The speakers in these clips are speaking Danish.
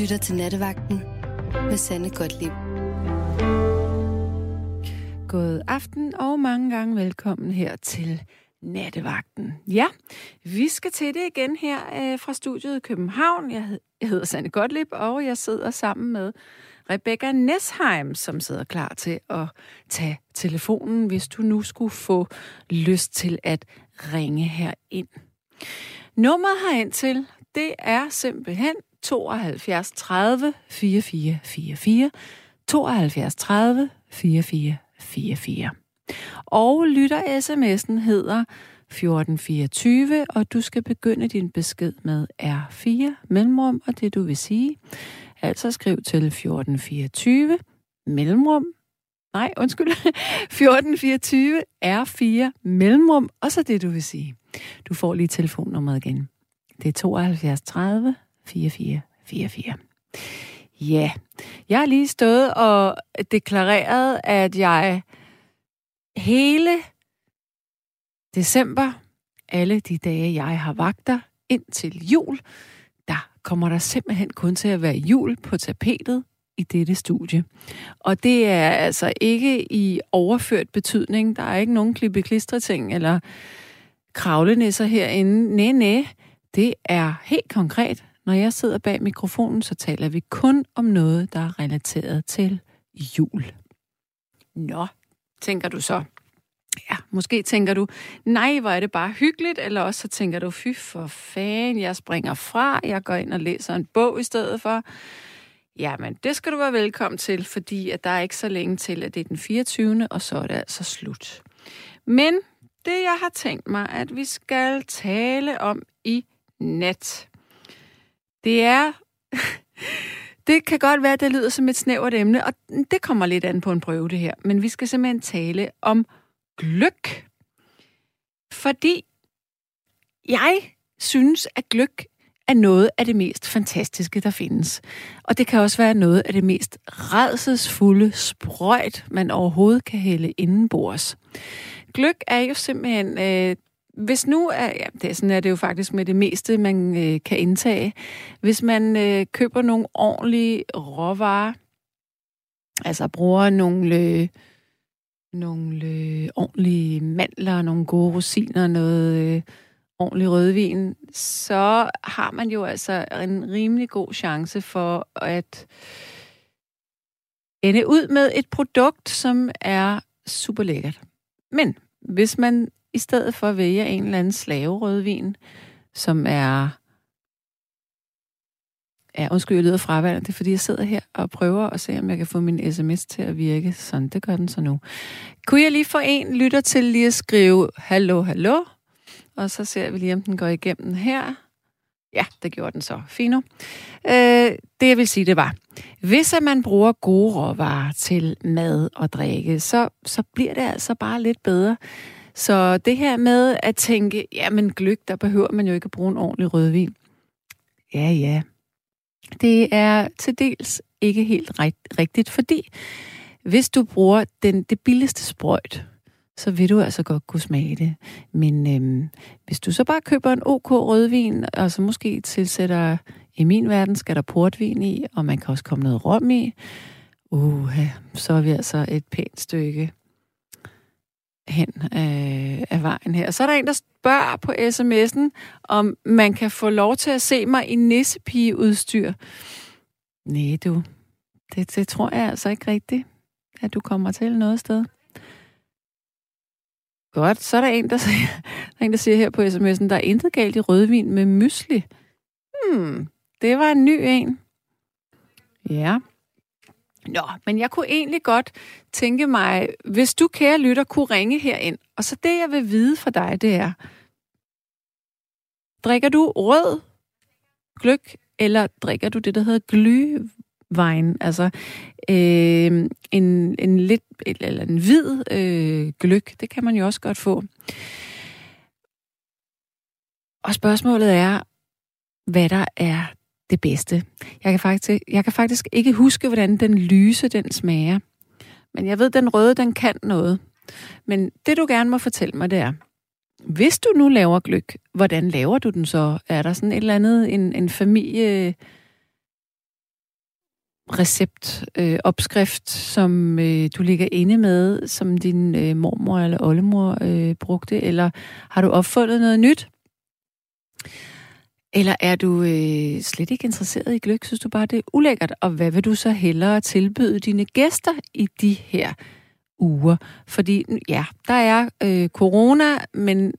lytter til Nattevagten med Sanne Godtlip. God aften og mange gange velkommen her til Nattevagten. Ja, vi skal til det igen her øh, fra studiet i København. Jeg, hed, jeg hedder Sanne Godtlip, og jeg sidder sammen med Rebecca Nesheim, som sidder klar til at tage telefonen, hvis du nu skulle få lyst til at ringe her ind. Nummeret herind til, det er simpelthen 72 30 44 44, 72 30 44 44. Og lytter sms'en hedder 1424, og du skal begynde din besked med R4 mellemrum, og det du vil sige. Altså skriv til 1424 mellemrum, nej, undskyld, 1424 R4 mellemrum, og så det du vil sige. Du får lige telefonnummeret igen. Det er 72 30 44 44. Ja, jeg har lige stået og deklareret, at jeg hele december, alle de dage, jeg har vagter, indtil jul, der kommer der simpelthen kun til at være jul på tapetet i dette studie. Og det er altså ikke i overført betydning. Der er ikke nogen klippe ting eller kravlenisser herinde. Næ, nej. Det er helt konkret. Når jeg sidder bag mikrofonen, så taler vi kun om noget, der er relateret til jul. Nå, tænker du så. Ja, måske tænker du, nej, hvor er det bare hyggeligt, eller også så tænker du, fy for fan, jeg springer fra, jeg går ind og læser en bog i stedet for. Jamen, det skal du være velkommen til, fordi at der er ikke så længe til, at det er den 24. og så er det altså slut. Men det, jeg har tænkt mig, at vi skal tale om i nat, det er... Det kan godt være, at det lyder som et snævert emne, og det kommer lidt an på en prøve, det her. Men vi skal simpelthen tale om gløk. Fordi jeg synes, at gløk er noget af det mest fantastiske, der findes. Og det kan også være noget af det mest redselsfulde sprøjt, man overhovedet kan hælde indenbords. Gløk er jo simpelthen øh, hvis nu er, ja, det er sådan er det jo faktisk med det meste, man øh, kan indtage. Hvis man øh, køber nogle ordentlige råvarer, altså bruger nogle, øh, nogle øh, ordentlige mandler, nogle gode rosiner, noget øh, ordentlig rødvin, så har man jo altså en rimelig god chance for at ende ud med et produkt, som er super lækkert. Men hvis man i stedet for at vælge en eller anden slaverødvin, som er... Ja, undskyld, jeg lyder fraværende. Det er, fordi jeg sidder her og prøver at se, om jeg kan få min sms til at virke. Sådan, det gør den så nu. Kunne jeg lige få en lytter til lige at skrive, hallo, hallo? Og så ser vi lige, om den går igennem her. Ja, det gjorde den så. Fino. Øh, det jeg vil sige, det var, hvis at man bruger gode råvarer til mad og drikke, så, så bliver det altså bare lidt bedre. Så det her med at tænke, jamen gløk, der behøver man jo ikke at bruge en ordentlig rødvin. Ja, ja. Det er til dels ikke helt rigtigt, fordi hvis du bruger den, det billigste sprøjt, så vil du altså godt kunne smage det. Men øhm, hvis du så bare køber en OK rødvin, og så måske tilsætter, i min verden skal der portvin i, og man kan også komme noget rom i, uh, så er vi altså et pænt stykke hen øh, af vejen her. Så er der en, der spørger på sms'en, om man kan få lov til at se mig i nissepigeudstyr. Nej, du. Det, det tror jeg altså ikke rigtigt, at du kommer til noget sted. Godt, så er der en, der siger, der er en, der siger her på sms'en, der er intet galt i rødvin med mysli. Hmm, det var en ny en. Ja. Nå, men jeg kunne egentlig godt tænke mig, hvis du, kære lytter, kunne ringe herind, og så det, jeg vil vide fra dig, det er, drikker du rød gløk, eller drikker du det, der hedder glyvejen, altså øh, en, en lidt, eller en hvid øh, gløk, det kan man jo også godt få. Og spørgsmålet er, hvad der er det bedste. Jeg kan, faktisk, jeg kan faktisk ikke huske, hvordan den lyse den smager. Men jeg ved, den røde, den kan noget. Men det, du gerne må fortælle mig, det er, hvis du nu laver gløk, hvordan laver du den så? Er der sådan et eller andet, en, en familie recept, øh, opskrift, som øh, du ligger inde med, som din øh, mormor eller oldemor øh, brugte, eller har du opfundet noget nyt? Eller er du øh, slet ikke interesseret i gløk? Synes du bare, det er ulækkert? Og hvad vil du så hellere tilbyde dine gæster i de her uger? Fordi ja, der er øh, corona, men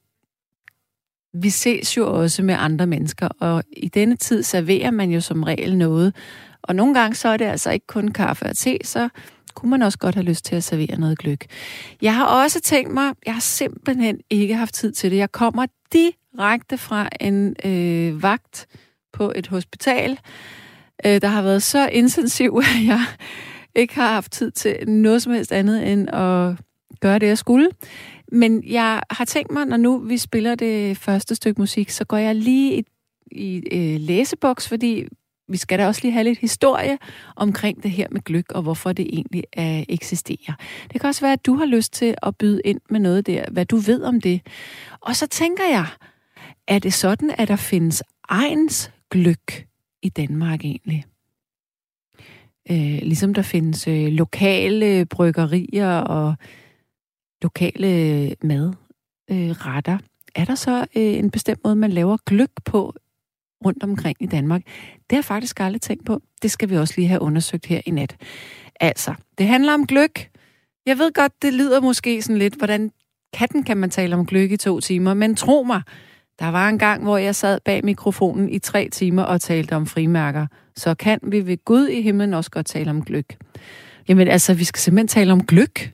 vi ses jo også med andre mennesker, og i denne tid serverer man jo som regel noget. Og nogle gange så er det altså ikke kun kaffe og te, så kunne man også godt have lyst til at servere noget gløk. Jeg har også tænkt mig, jeg har simpelthen ikke haft tid til det. Jeg kommer rakte fra en øh, vagt på et hospital, øh, der har været så intensiv, at jeg ikke har haft tid til noget som helst andet end at gøre det, jeg skulle. Men jeg har tænkt mig, når nu vi spiller det første stykke musik, så går jeg lige i, i øh, læseboks, fordi vi skal da også lige have lidt historie omkring det her med gløk, og hvorfor det egentlig øh, eksisterer. Det kan også være, at du har lyst til at byde ind med noget der, hvad du ved om det. Og så tænker jeg, er det sådan, at der findes ejens gløk i Danmark egentlig? Øh, ligesom der findes øh, lokale bryggerier og lokale madretter. Øh, er der så øh, en bestemt måde, man laver gløk på rundt omkring i Danmark? Det har jeg faktisk aldrig tænkt på. Det skal vi også lige have undersøgt her i nat. Altså, det handler om gløk. Jeg ved godt, det lyder måske sådan lidt, hvordan katten kan man tale om gløk i to timer, men tro mig, der var en gang, hvor jeg sad bag mikrofonen i tre timer og talte om frimærker. Så kan vi ved Gud i himlen også godt tale om gløk. Jamen altså, vi skal simpelthen tale om gløk.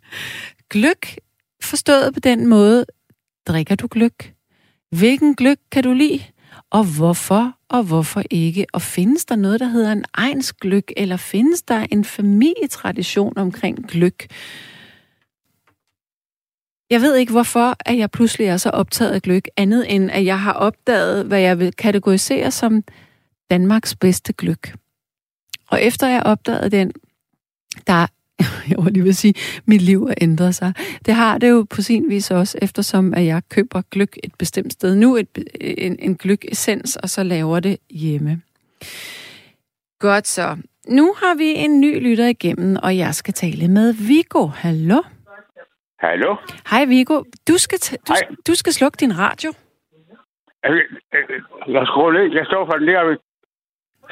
gløk forstået på den måde, drikker du gløk? Hvilken gløk kan du lide? Og hvorfor og hvorfor ikke? Og findes der noget, der hedder en ejens gløk, eller findes der en familietradition omkring gløk? Jeg ved ikke, hvorfor at jeg pludselig er så optaget af gløk, andet end at jeg har opdaget, hvad jeg vil kategorisere som Danmarks bedste gløk. Og efter jeg opdagede den, der jeg var lige vil sige, mit liv har ændret sig. Det har det jo på sin vis også, eftersom at jeg køber gløk et bestemt sted nu, et, en, en gløk-essens, og så laver det hjemme. Godt så. Nu har vi en ny lytter igennem, og jeg skal tale med Vigo. Hallo? Hallo? Hej Vigo. Du skal, du, Hej. du skal slukke din radio. Jeg skruer ned. Jeg står for den der.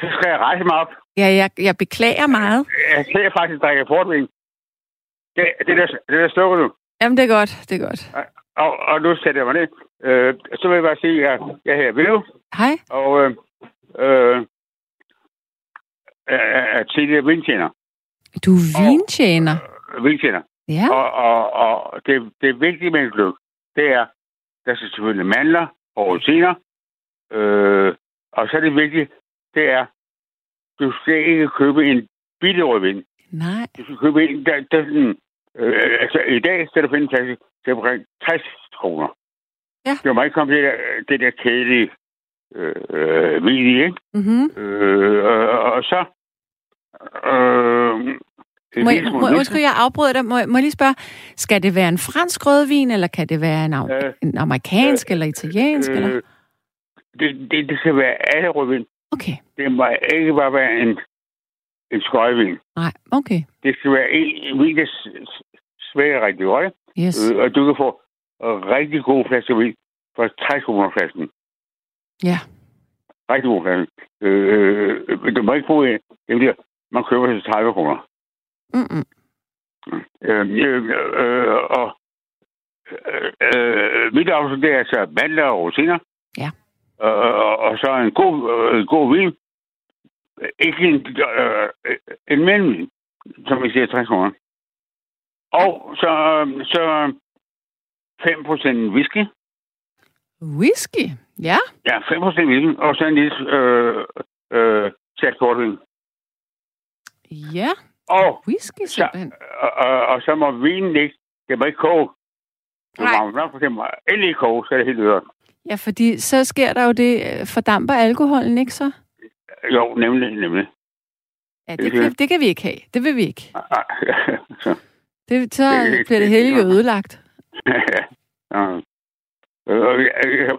Så skal jeg rejse mig op. Ja, jeg, jeg beklager meget. Jeg ser faktisk drikke portvin. Det, det, der, det der står nu. Jamen, det er godt. Det er godt. Og, og nu sætter jeg mig ned. Øh, så vil jeg bare sige, at jeg er her Vilde. Hej. Og øh, øh, er tidligere vintjener. Du er vintjener? Og, vintjener. Ja. Og, og, og det, det er vigtigt med en gløk. Det er, der skal selvfølgelig mandler og rosiner. Øh, og så er det vigtigt, det er, du skal ikke købe en billig rødvin. Nej. Du skal købe en, der, der sådan, øh, altså i dag skal du finde en flaske til omkring 60 kroner. Ja. Det må ikke komme det der, det der kælige øh, vin i, ikke? Mm-hmm. Øh, og, og så... Øh, må jeg, må, undskyld, jeg afbryder dig. Må, må jeg lige spørge, skal det være en fransk rødvin, eller kan det være en, øh, en amerikansk øh, eller italiensk? Øh, eller? Det, det, det skal være alle rødvin. Okay. Det må ikke bare være en, en skøjvin. Nej, okay. Det skal være en vin, der smager rigtig godt. Yes. Øh, og du kan få rigtig god flaske vin for 60 kroner flasken. Ja. Rigtig god flaske. Øh, øh, du må ikke få en, det bliver, man køber til 30 kroner. Mm-mm. Øh, øh, øh, og øh, øh, mit afsnit, det er altså mandler og rosiner. Ja og, og så en god, øh, god vin. Ikke en, øh, en mellemvin, som vi siger 60 kroner. Og så, så 5% whisky. Whisky? Ja. Ja, 5% whisky, og så en lille øh, øh, tæt portvin. Ja, og whisky simpelthen. Så, og, og, og, så må vinen ikke, det må ikke koge. Det må nok for eksempel endelig koge, så er det helt øret. Ja, fordi så sker der jo det, øh, fordamper alkoholen, ikke så? Jo, nemlig, nemlig. Ja, det kan, det kan vi ikke have. Det vil vi ikke. så. Det, så bliver det hele jo ødelagt. ja.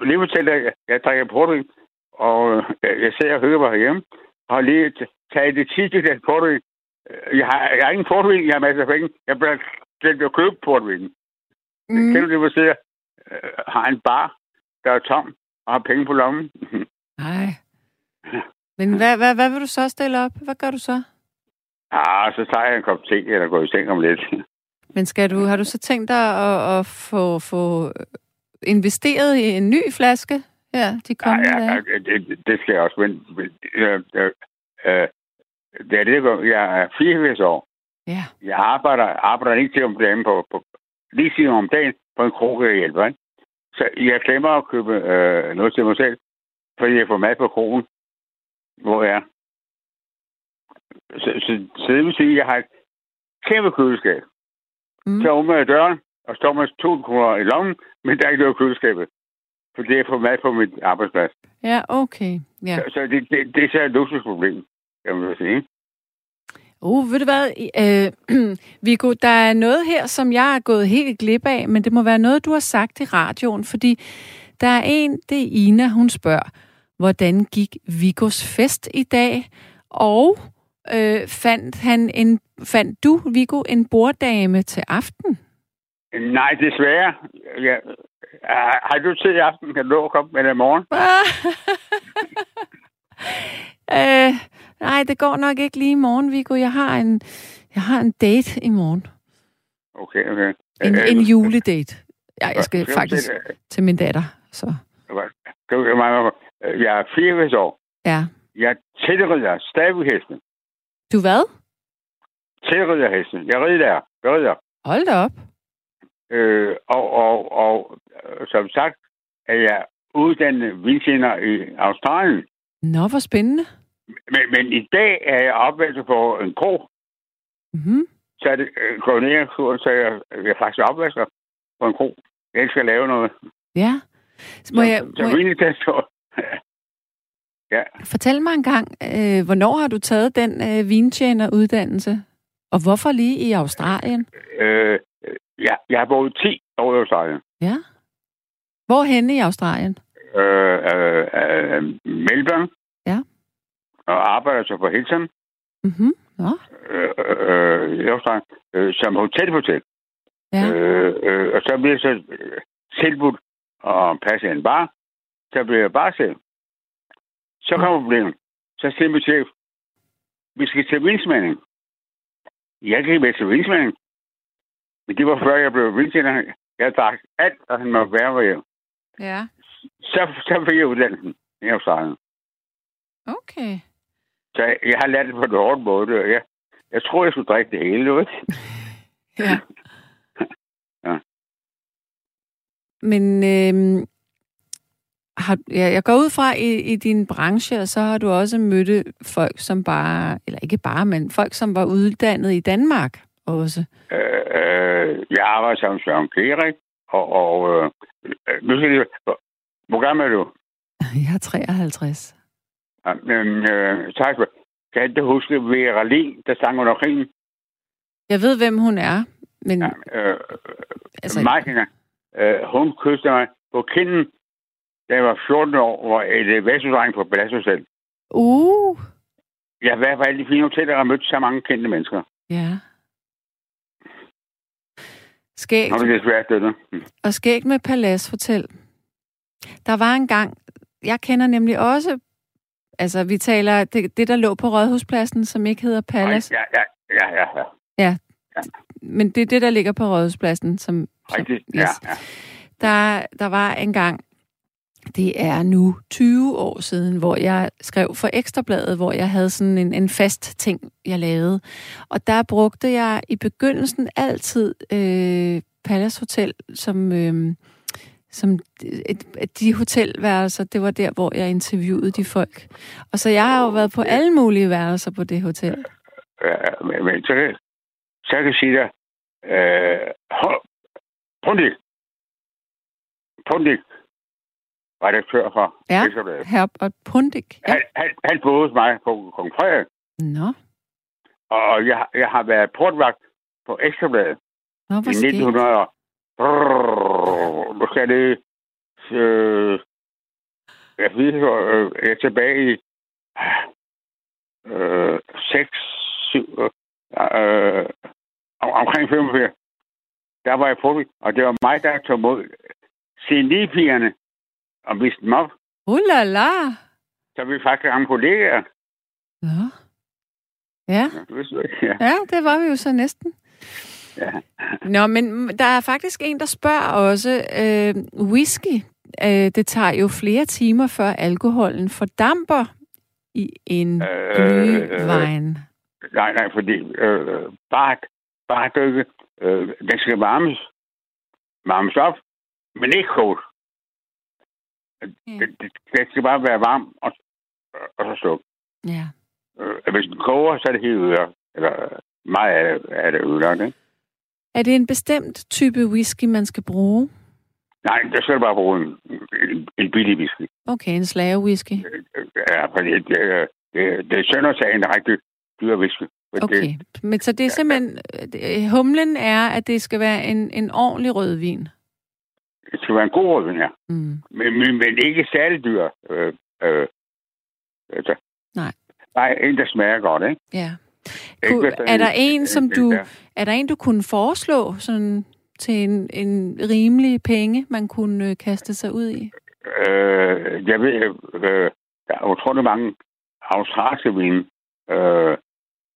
Lige fortælle dig, jeg drikker portvin, og jeg ser og hører mig herhjemme, og har lige tage det sidste glas portvin. Øh, Jeg har, jeg har ingen portvin, jeg har masser af penge. Jeg bliver glemt at købe portvin. Mm. Kender du det, hvor sidder, øh, har en bar, der er tom, og har penge på lommen? Nej. Men hvad, hvad, hvad vil du så stille op? Hvad gør du så? ah, så tager jeg en kop te, eller går i seng om lidt. Men skal du, har du så tænkt dig at, at få, få investeret i en ny flaske her de Nej, kommende ja, dage? ja, det, det skal jeg også, men, men øh, øh, øh, er det, jeg gør. jeg er 84 år. Ja. Jeg arbejder, arbejder ikke til om dagen på, på lige siden om dagen på en kroge, jeg hjælper. Ikke? Så jeg glemmer at købe øh, noget til mig selv, fordi jeg får mad på krogen, hvor jeg er. Så, så, så det vil sige, at jeg har et kæmpe køleskab. Mm. Så åbner jeg døren, og står med to kroner i lommen, men der er ikke noget køleskabet. For det er for mad på mit arbejdsplads. Ja, okay. Ja. Så, så det, det, det er så et luksusproblem, kan man sige. Uh, ved du hvad, øh, Viggo, der er noget her, som jeg er gået helt glip af, men det må være noget, du har sagt i radioen, fordi der er en, det er Ina, hun spørger, hvordan gik Viggos fest i dag, og øh, fandt, han en, fandt du, Viggo, en borddame til aften? Nej, desværre. Ja. Har du tid i aften? Kan du komme med i morgen? øh, nej, det går nok ikke lige i morgen, Viggo. Jeg har en, jeg har en date i morgen. Okay, okay. En, Øh, en juledate. Ja, jeg skal du faktisk det? til min datter, så Jeg er 84 år. ja. Jeg tilrider stadig hesten. Du hvad? Tilrider hesten. Jeg rider. Jeg rider. Hold da op. Øh, og, og, og øh, som sagt, er jeg uddannet vildtjener i Australien. Nå, hvor spændende. Men, men i dag er jeg opvalgt på en krog. Mm-hmm. Så er det øh, gået ned, så jeg, jeg faktisk opvasker på en krog. Jeg at lave noget. Ja. Så må så, jeg, så må jeg really kan stå. ja. fortælle mig en gang, øh, hvornår har du taget den øh, vintjeneruddannelse? Og hvorfor lige i Australien? Øh, ja, jeg har boet 10 år i Australien. Ja. Hvorhenne i Australien? Øh, øh, øh, Melbourne. Ja. Og arbejder så på Hilton Mhm. Nå. øh, øh, Australien øh, som hotelhotel. Ja. Øh, øh, og så bliver jeg så øh, tilbudt at passe en bar. Så bliver jeg bare selv. Så kommer problemet. Så siger min chef, vi skal til vindsmænding. Jeg kan ikke være til vindsmænding. Men det var før jeg blev vindtjener. Jeg drak alt, og han måtte være med hjem. Ja. Så, så fik jeg uddannelsen i Australien. Okay. Så jeg, har lært det på den hårde måde. Jeg, jeg tror, jeg skulle drikke det hele, ved. Ja. Ja. Men øh, har, ja, jeg går ud fra i, i din branche, og så har du også mødt folk, som bare, eller ikke bare, men folk, som var uddannet i Danmark også. Øh, øh, jeg arbejder som Søren Kerik, og, og øh, øh, nu skal jeg, hvor, hvor gammel er du? Jeg er 53. Men, øh, tak kan du huske Vera Lin, der sang under krigen? Jeg ved, hvem hun er, men Ja, øh, altså, Martina, øh, hun kyssede mig på kinden, da jeg var 14 år, hvor et væsudreng på Paladshotel. uh, Jeg har været på alle de fine hoteller og mødt så mange kendte mennesker. ja. Skægt. Har du desværre støttet? Mm. Og skægt med Palace Hotel. Der var en gang, jeg kender nemlig også, altså vi taler, det, det der lå på Rådhuspladsen, som ikke hedder Palace, Ja, ja, ja, ja, ja. men det er det, der ligger på Rådhuspladsen, som, som Rigtigt. yes. Ja, ja. Der, der var en gang, det er nu 20 år siden, hvor jeg skrev for Ekstrabladet, hvor jeg havde sådan en, en fast ting, jeg lavede. Og der brugte jeg i begyndelsen altid øh, Palace Hotel som, øh, som et, et, de hotelværelser. Det var der, hvor jeg interviewede de folk. Og så jeg har jo været på alle mulige værelser på det hotel. ja men, men så, kan, så kan jeg sige dig, øh, hold- Pundik, Pundik, redaktør for Ja. Ekstrabladet. Herbert Pundik. Ja. Han, han, han boede hos mig på Kong Frederik, Nå, og jeg, jeg har været portvagt på Ekstrabladet Nå i hvor skægt. 1900. og- Brrr, skal det... Øh, jeg ved, øh, jeg er tilbage i... Øh, 6, 7, øh, øh, omkring 85, der var jeg på og det var mig, der tog mod CNI-pigerne og viste dem op. Uh la la. Så vi faktisk ham kollegaer. Ja. Ja. Ja. ja, det var vi jo så næsten. Ja. Nå, men der er faktisk en, der spørger også, øh, whisky, øh, det tager jo flere timer, før alkoholen fordamper i en øh, glühwein. Øh, nej, nej, fordi øh, bare, bare dykke, øh, den skal varmes, varmes op, men ikke kogt. Ja. Det, det, det skal bare være varm og, og så stå. Ja. Øh, hvis den koger, så er det helt ødelagt. Eller meget af det, af det ødelagt, ikke? Er det en bestemt type whisky, man skal bruge? Nej, der skal du bare bruge en, en, en billig whisky. Okay, en slave-whisky. Ja, fordi det, det, det, det er synd at tage en rigtig dyr whisky. Okay, det, men så det er simpelthen... Humlen er, at det skal være en, en ordentlig rødvin. Det skal være en god rødvin, ja. Mm. Men, men, men ikke særlig dyr. Øh, øh, altså. Nej. Nej, en, der smager godt, ikke? Ja. Ku, er der en, som du... Er der en, du kunne foreslå sådan til en, en rimelig penge, man kunne øh, kaste sig ud i? Øh, jeg ved, øh, der er utrolig mange australske vin. Øh,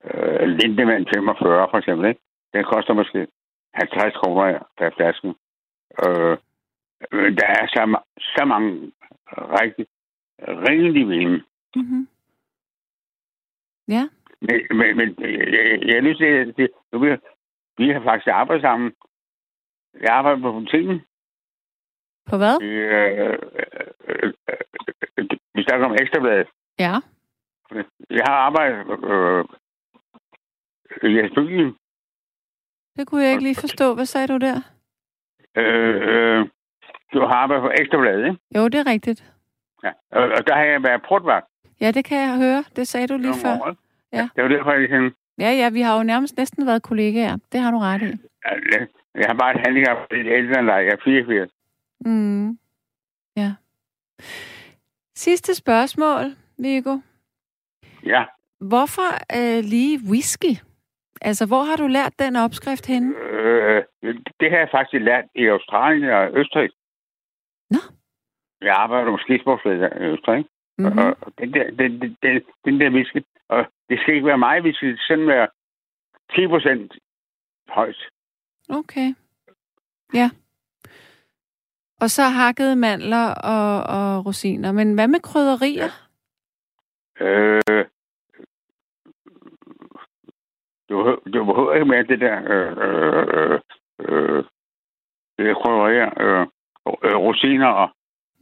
øh, Lindemann 45 for eksempel, ikke? Den koster måske 50 kroner per flaske. Øh, der er så, så mange rigtig rigelige vin. Mm-hmm. Ja. Men, men, men jeg, har lyst til, at det, vi, vi har faktisk arbejdet sammen. Jeg arbejder på politikken. På hvad? Øh, øh, øh, vi snakker om ekstrabladet. Ja. Jeg har arbejdet øh, i Asbyggen. Det kunne jeg ikke lige forstå. Hvad sagde du der? Øh, øh, du har arbejdet på ekstrabladet, ikke? Jo, det er rigtigt. Ja, og, og der har jeg været portvagt. Ja, det kan jeg høre. Det sagde du lige før. Året. Ja. Det var derfor, jeg sådan... Ja, ja, vi har jo nærmest næsten været kollegaer. Det har du ret i. Jeg, har bare et handicap, er ældre end dig. Jeg er 84. Mm. Ja. Sidste spørgsmål, Viggo. Ja. Hvorfor øh, lige whisky? Altså, hvor har du lært den opskrift henne? Øh, det har jeg faktisk lært i Australien og Østrig. Nå. Jeg arbejder som skisportsleder i Østrig. Mm-hmm. Og, og den, der, den, den, den, den der whisky, og det skal ikke være mig, hvis det sådan være 10 procent højt. Okay. Ja. Og så hakkede mandler og, og rosiner. Men hvad med krydderier? Øh, du, du behøver ikke med det der øh, øh, øh, det der krydderier, øh, øh, rosiner og,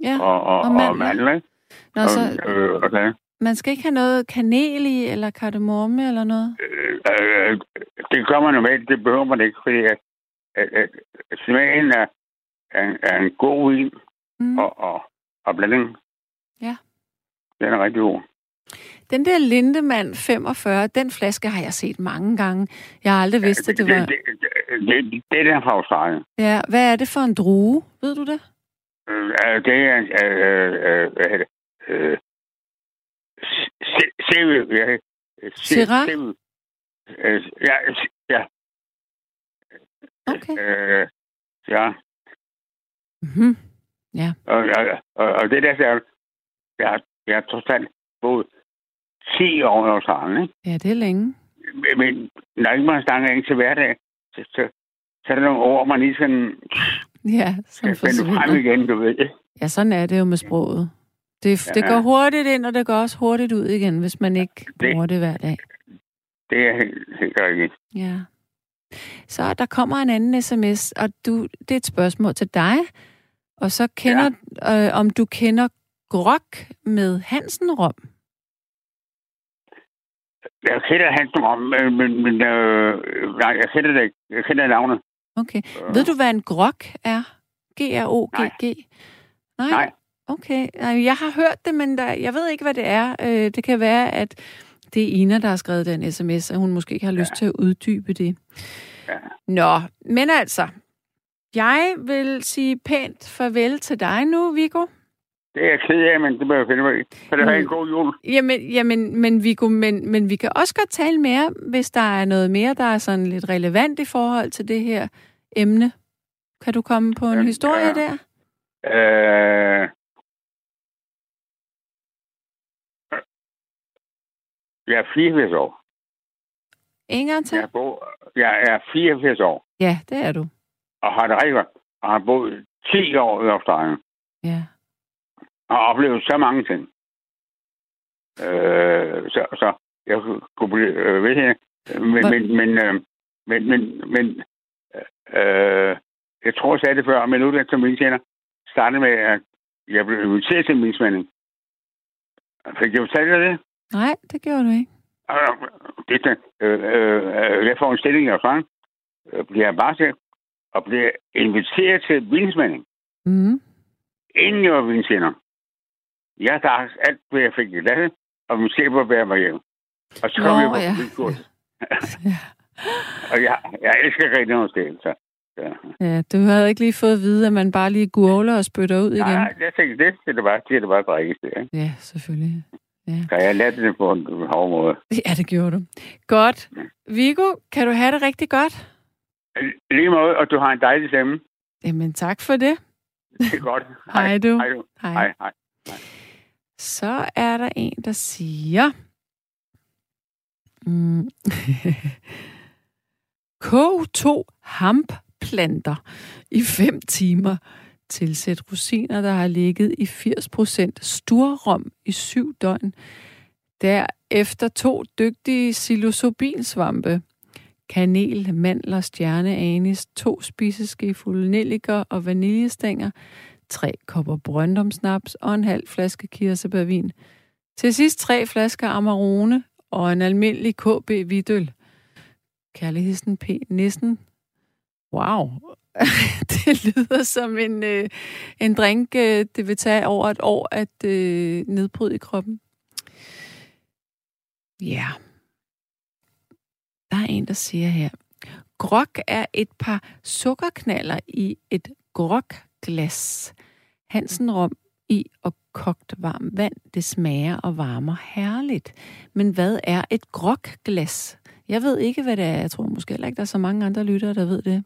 ja, og, og, og og mandler. mandler. ikke? Nå, Og, så øh, okay. Man skal ikke have noget kanel i, eller kardemomme, eller noget? Øh, øh, det gør man normalt, det behøver man ikke, fordi at, at, at smagen er, er, er en god vin, Mm. og, og, og blandingen, Ja. den er rigtig god. Den der Lindemann 45, den flaske har jeg set mange gange. Jeg har aldrig vidst, at det var... Det, det, det, det, det er den fra Australien. Ja, hvad er det for en drue? Ved du det? Øh, øh, det er. Øh, øh? Øh, Sevel. Ja, Syrah? Sevel. Øh, ja, ja. Okay. Øh, ja. Mm-hmm. Ja. Og, og, og, og det der, der jeg, jeg har trods alt boet 10 år i Australien, ikke? Ja, det er længe. Men- Men når ikke man snakker engelsk til hverdag, så, så, så er der nogle ord, man lige sådan Ja, som skal finde frem forsvinder. igen, du ved. Ja, sådan er det jo med sproget. Det, det Ja. går hurtigt ind, og det går også hurtigt ud igen, hvis man ikke Det- bruger det hver dag. Det er helt, helt rigtigt. Ja. Så der kommer en anden sms, og du, det er et spørgsmål til dig. Og så kender, ja. øh, om du kender grok med Hansen Rom. Jeg kender hans om, men, men, øh, nej, jeg kender det ikke. Jeg kender navnet. Okay. Ved du, hvad en grok er? G-R-O-G-G? Nej. Nej. Okay. Jeg har hørt det, men der, jeg ved ikke, hvad det er. Øh, det kan være, at det er Ina, der har skrevet den sms, og hun måske ikke har lyst til at uddybe det. Ja. Nå, men altså, jeg vil sige pænt farvel til dig nu, Viggo. Det er jeg ked af, men det må jeg finde mig i. Så det har en god jul. Jamen, jamen men, vi kunne, men, men vi kan også godt tale mere, hvis der er noget mere, der er sådan lidt relevant i forhold til det her emne. Kan du komme på en Ja, historie ja. der? Øh, jeg er 84 år. En gang til? Jeg, bor, jeg er 84 år, Ja, det er du. og har det rigtig godt. Og har boet 10 år i Australien. Ja. Og har oplevet så mange ting. Øh, så, så jeg kunne blive øh, ved her. Men, Hvor- men, men, øh, men, men, men øh, jeg tror, jeg sagde det før, men uddannelse som minkstjener startede med, at jeg blev inviteret til minksmænding. Fik jeg fortalt dig det? Nej, det gjorde du ikke. Øh, det, det, øh, øh, jeg får en stilling Australien, øh, bliver jeg bare til, og bliver inviteret til vinsmænding, Mm. inden jeg var vinstjener. Jeg drak alt, hvad jeg fik i landet, og min skab var bære mig hjem. Og så kom Nå, jeg på ja. vinkurs. Ja. Og jeg, jeg elsker rigtig noget så. Ja. ja, du havde ikke lige fået at vide, at man bare lige gurgler og spytter ud igen. Nej, jeg tænkte, det skal det bare, det er det bare drikkes det, ikke? Ja, selvfølgelig. Så jeg lærte det på en hård måde. Ja, det gjorde du. Godt. Viggo, kan du have det rigtig godt? Lige måde, og du har en dejlig stemme. Jamen, tak for det. Det er godt. Hej, du. Hej, du. Hej. Hej, hej. Så er der en, der siger... Mm. Kog to hampplanter i 5 timer. Tilsæt rosiner, der har ligget i 80% sturrom i 7 døgn. Derefter to dygtige psilocybinsvampe. Kanel, mandler, stjerneanis, to spiseskefulde nelliker og vaniljestænger, tre kopper brøndomsnaps og en halv flaske kirsebærvin. Til sidst tre flasker Amarone og en almindelig KB Vidøl. Kærligheden P. Nissen. Wow. det lyder som en, øh, en drink, øh, det vil tage over et år at øh, nedbryde i kroppen. Ja. Der er en, der siger her. Grok er et par sukkerknaller i et grokglas. Hansen rom i og kogt varmt vand. Det smager og varmer herligt. Men hvad er et grokglas? Jeg ved ikke, hvad det er. Jeg tror måske heller ikke, der er så mange andre lyttere, der ved det.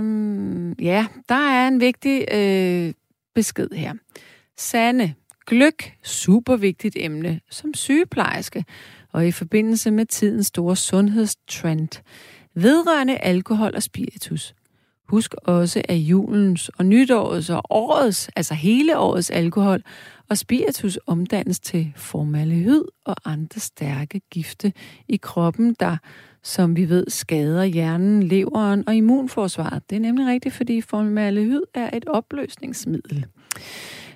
Øhm, ja, der er en vigtig øh, besked her. Sande, gløk, super vigtigt emne som sygeplejerske og i forbindelse med tidens store sundhedstrend vedrørende alkohol og spiritus. Husk også, at julens og nytårets og årets, altså hele årets alkohol og spiritus omdannes til formaldehyd og andre stærke gifte i kroppen, der, som vi ved, skader hjernen, leveren og immunforsvaret. Det er nemlig rigtigt, fordi formaldehyd er et opløsningsmiddel.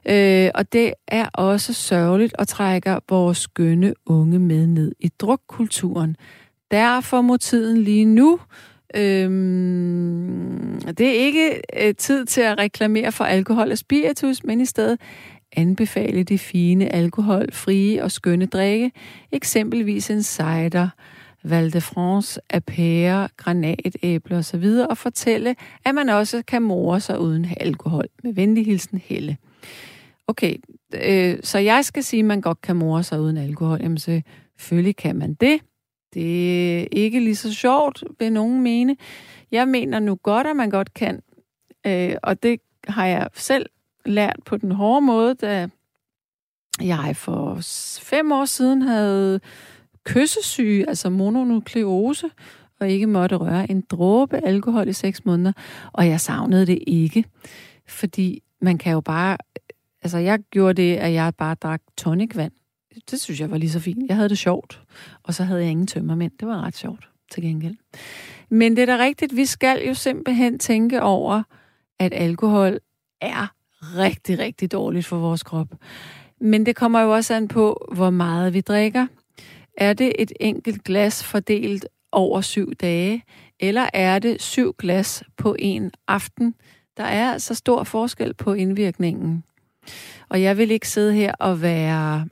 Øh, og det er også sørgeligt og trækker vores skønne unge med ned i drukkulturen. Derfor må tiden lige nu Øhm, det er ikke øh, tid til at reklamere for alkohol og spiritus, men i stedet anbefale de fine alkoholfrie og skønne drikke, eksempelvis en cider, Val de France, apære, granatæble osv., og fortælle, at man også kan more sig uden alkohol. Med venlig hilsen Helle. Okay, øh, så jeg skal sige, at man godt kan more sig uden alkohol. Jamen selvfølgelig kan man det. Det er ikke lige så sjovt, vil nogen mene. Jeg mener nu godt, at man godt kan. Øh, og det har jeg selv lært på den hårde måde, da jeg for fem år siden havde kyssesyge, altså mononukleose, og ikke måtte røre en dråbe alkohol i seks måneder. Og jeg savnede det ikke, fordi man kan jo bare... Altså, jeg gjorde det, at jeg bare drak tonicvand. Det synes jeg var lige så fint. Jeg havde det sjovt. Og så havde jeg ingen tømmermænd. Det var ret sjovt til gengæld. Men det er da rigtigt, vi skal jo simpelthen tænke over, at alkohol er rigtig, rigtig dårligt for vores krop. Men det kommer jo også an på, hvor meget vi drikker. Er det et enkelt glas fordelt over syv dage, eller er det syv glas på en aften? Der er altså stor forskel på indvirkningen. Og jeg vil ikke sidde her og være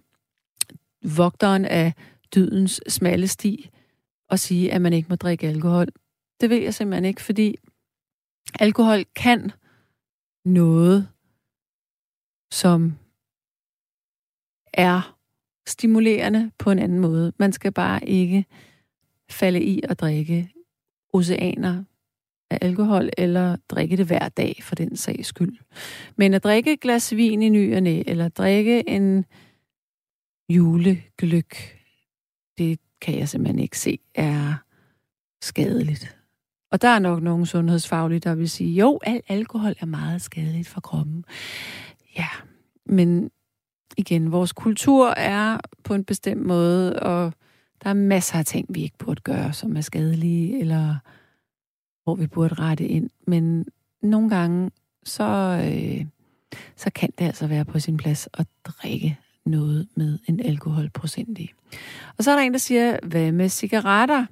vogteren af dydens smalle sti og sige, at man ikke må drikke alkohol. Det vil jeg simpelthen ikke, fordi alkohol kan noget, som er stimulerende på en anden måde. Man skal bare ikke falde i at drikke oceaner af alkohol, eller drikke det hver dag for den sags skyld. Men at drikke et glas vin i ny og næ, eller drikke en julegløk, det kan jeg simpelthen ikke se er skadeligt. Og der er nok nogle sundhedsfaglige, der vil sige, jo, al alkohol er meget skadeligt for kroppen. Ja, men igen, vores kultur er på en bestemt måde, og der er masser af ting, vi ikke burde gøre, som er skadelige, eller hvor vi burde rette ind. Men nogle gange, så, øh, så kan det altså være på sin plads at drikke noget med en alkoholprocent i. Og så er der en, der siger, hvad med cigaretter?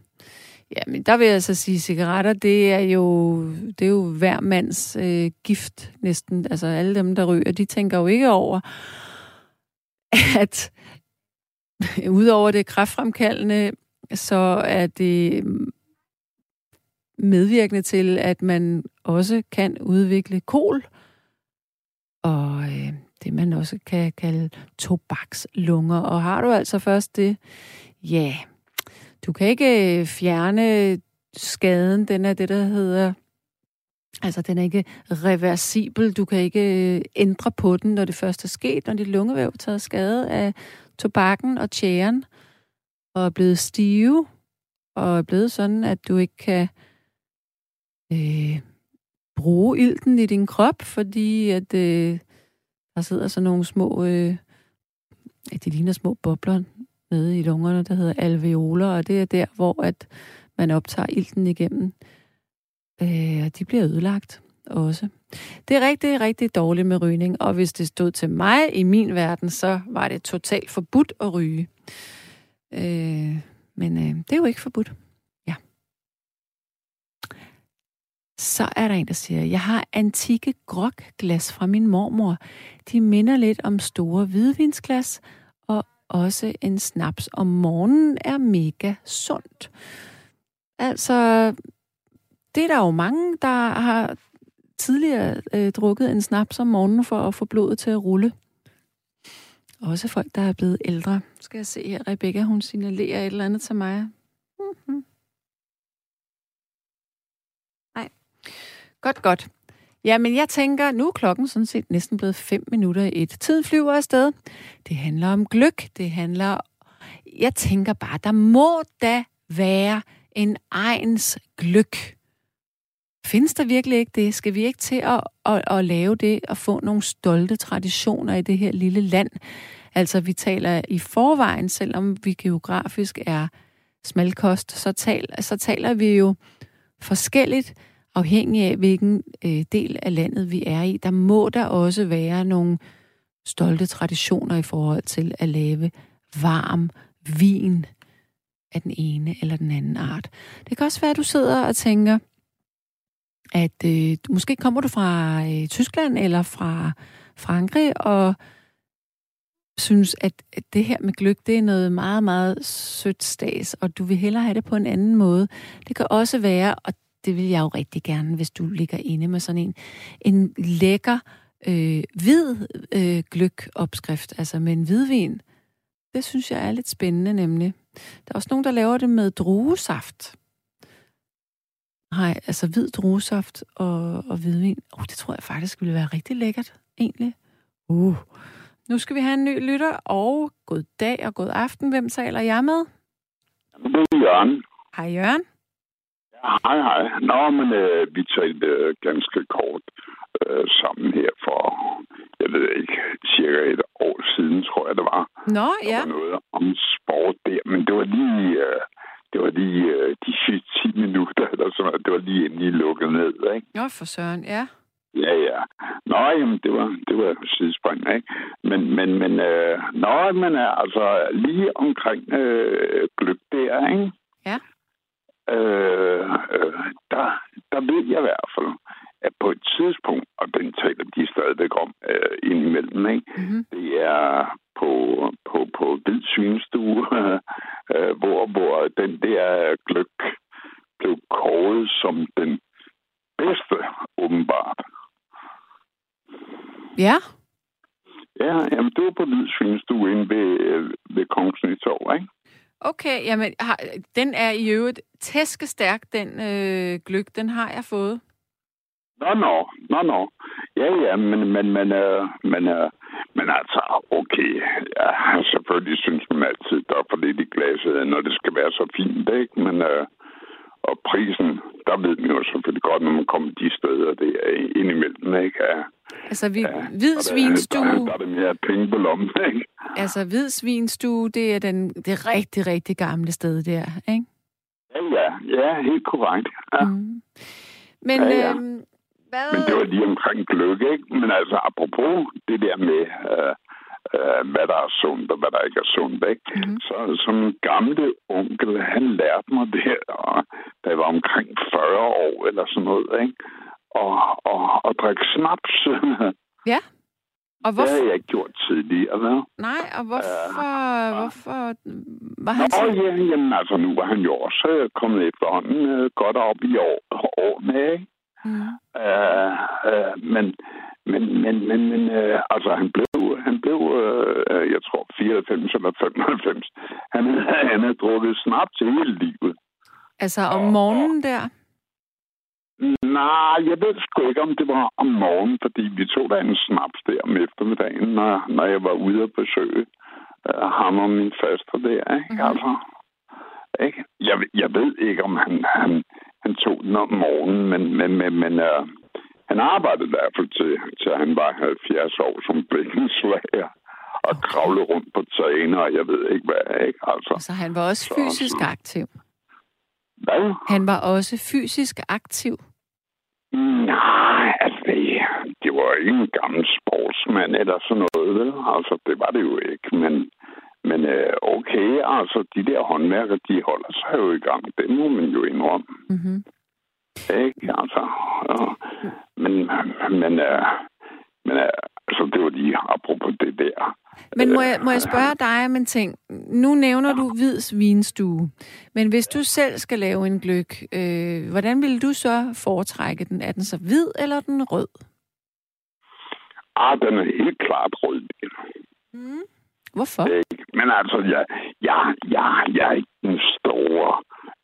Jamen, der vil jeg så sige, at cigaretter, det er jo, det er jo hver mands øh, gift næsten. Altså alle dem, der ryger, de tænker jo ikke over, at udover det kraftfremkaldende, så er det medvirkende til, at man også kan udvikle kol, og øh, det man også kan kalde tobakslunger. Og har du altså først det, ja, du kan ikke øh, fjerne skaden, den er det, der hedder Altså, den er ikke reversibel. Du kan ikke øh, ændre på den, når det først er sket, når dit lungevæv er taget skade af tobakken og tjæren, og er blevet stive, og er blevet sådan, at du ikke kan øh, bruge ilten i din krop, fordi at øh, der sidder sådan nogle små, øh, de ligner små bobler nede i lungerne, der hedder alveoler, og det er der, hvor at man optager ilten igennem. Øh, øh, de bliver ødelagt også. Det er rigtig, rigtig dårligt med rygning, og hvis det stod til mig i min verden, så var det totalt forbudt at ryge. Øh, men øh, det er jo ikke forbudt. Ja. Så er der en, der siger, jeg har antikke grogglas fra min mormor. De minder lidt om store hvidvinsglas, og også en snaps om morgenen er mega sundt. Altså, det er der jo mange, der har tidligere øh, drukket en snaps om morgenen for at få blodet til at rulle. Også folk, der er blevet ældre. Skal jeg se her, Rebecca, hun signalerer et eller andet til mig. Mm-hmm. Nej. Godt, godt. Ja, men jeg tænker, nu er klokken sådan set næsten blevet fem minutter i et. Tiden flyver afsted. Det handler om gløk. Det handler... Jeg tænker bare, der må da være en ejens gløk. Findes der virkelig ikke det? Skal vi ikke til at, at, at lave det og få nogle stolte traditioner i det her lille land? Altså, vi taler i forvejen, selvom vi geografisk er smalkost, så, tal, så taler vi jo forskelligt afhængig af, hvilken øh, del af landet vi er i. Der må der også være nogle stolte traditioner i forhold til at lave varm vin af den ene eller den anden art. Det kan også være, at du sidder og tænker, at øh, måske kommer du fra øh, Tyskland eller fra Frankrig og synes, at, det her med gløk, det er noget meget, meget sødt stas, og du vil hellere have det på en anden måde. Det kan også være, og det vil jeg jo rigtig gerne, hvis du ligger inde med sådan en, en lækker øh, hvid øh, gløk-opskrift, altså med en hvidvin. Det synes jeg er lidt spændende nemlig. Der er også nogen, der laver det med druesaft. Nej, altså hvid druesaft og, og hvidvin. Oh, det tror jeg faktisk ville være rigtig lækkert, egentlig. Uh. Nu skal vi have en ny lytter, og god dag og god aften. Hvem taler jeg med? Det er Jørgen. Hej Jørgen. Ja, hej, hej. Nå, men øh, vi talte øh, ganske kort øh, sammen her for, jeg ved ikke, cirka et år siden, tror jeg det var. Nå, ja. Der var noget om sport der, men det var lige... Øh, det var lige øh, de sidste 10 minutter, eller sådan noget. Det var lige inden I lukkede ned, ikke? Nå, for søren, ja. Ja, ja. Nå, jamen, det var, det var sidespring, ikke? Men, men, men, øh, nå, men altså, lige omkring øh, gløb der, ikke? Ja. Øh, øh, der, der ved jeg i hvert fald, at på et tidspunkt, og den taler de stadigvæk om øh, indimellem, ikke? Mm-hmm. det er på, på, på hvid synstue, øh, hvor, hvor den der gløk blev kåret som den bedste Ja. Ja, jamen, det var på Hvid Svinestue inde ved, øh, ved Kongens Nytorv, ikke? Okay, jamen, har, den er i øvrigt tæskestærk, den øh, gløk, den har jeg fået. Nå, nå, nå, nå. Ja, ja, men, men, men, øh, men, øh, men altså, okay. Ja, selvfølgelig synes man altid, der er for lidt i glasset, når det skal være så fint, ikke? Men, øh, og prisen, der ved man jo selvfølgelig godt, når man kommer de steder, det er indimellem, ikke? Ja, Altså, vi, ja, hvid der, der, der er det mere penge på lommen, ikke? altså hvid svinstue, det er den, det rigtig, rigtig gamle sted der, ikke? Ja, ja, ja, helt korrekt. Ja. Mm. Men, Ja, ja. øhm, hvad... Men det var lige omkring gløk, ikke? Men altså, apropos det der med, øh, øh, hvad der er sundt og hvad der ikke er sundt, ikke? Mhm. Mm-hmm. Så som gamle onkel, han lærte mig det, og, da jeg var omkring 40 år eller sådan noget, ikke? Og, og, og drikke snaps. Ja, og det hvorfor... har jeg ikke gjort tidligere, vel? Nej, og hvorfor... hvorfor var han Nå, så... ja, jamen altså, nu var han jo også øh, kommet efterhånden øh, godt op i år, årene, ikke? Mm. Øh, øh, men, men, men, men, men øh, altså, han blev, han blev øh, jeg tror, 94 eller 95. Han, han havde drukket snaps hele livet. Altså om morgenen der? Nej, jeg ved sgu ikke, om det var om morgenen, fordi vi tog da en snaps der om eftermiddagen, når, når jeg var ude at besøge øh, ham og min faster der, ikke? Mm-hmm. Altså, ikke? Jeg, jeg ved ikke, om han, han, han tog den om morgenen, men, men, men, men øh, han arbejdede i hvert fald til, til han var 70 år som bækkenslager og Okay. kravlede rundt på tagene, og jeg ved ikke hvad, ikke? Altså, Altså han var også Så- fysisk aktiv. hvad? Han var også fysisk aktiv. Nej, altså det, det var ikke en gammel sportsmand eller sådan noget, vel? Altså, det var det jo ikke, men, men øh, okay, altså, de der håndværker, de holder sig jo i gang. Det må man jo indrømme, Mm-hmm. ikke? Altså, men, men, øh, men øh, altså, det var lige apropos det der. Men må jeg, må jeg spørge dig om en ting? Nu nævner du hvid svinstue. Men hvis du selv skal lave en gløk, øh, hvordan vil du så foretrække den? Er den så hvid eller er den rød? Ah, den er helt klart rød. Mm. Hvorfor? Ikke? Men altså, jeg, jeg, jeg, jeg er ikke den store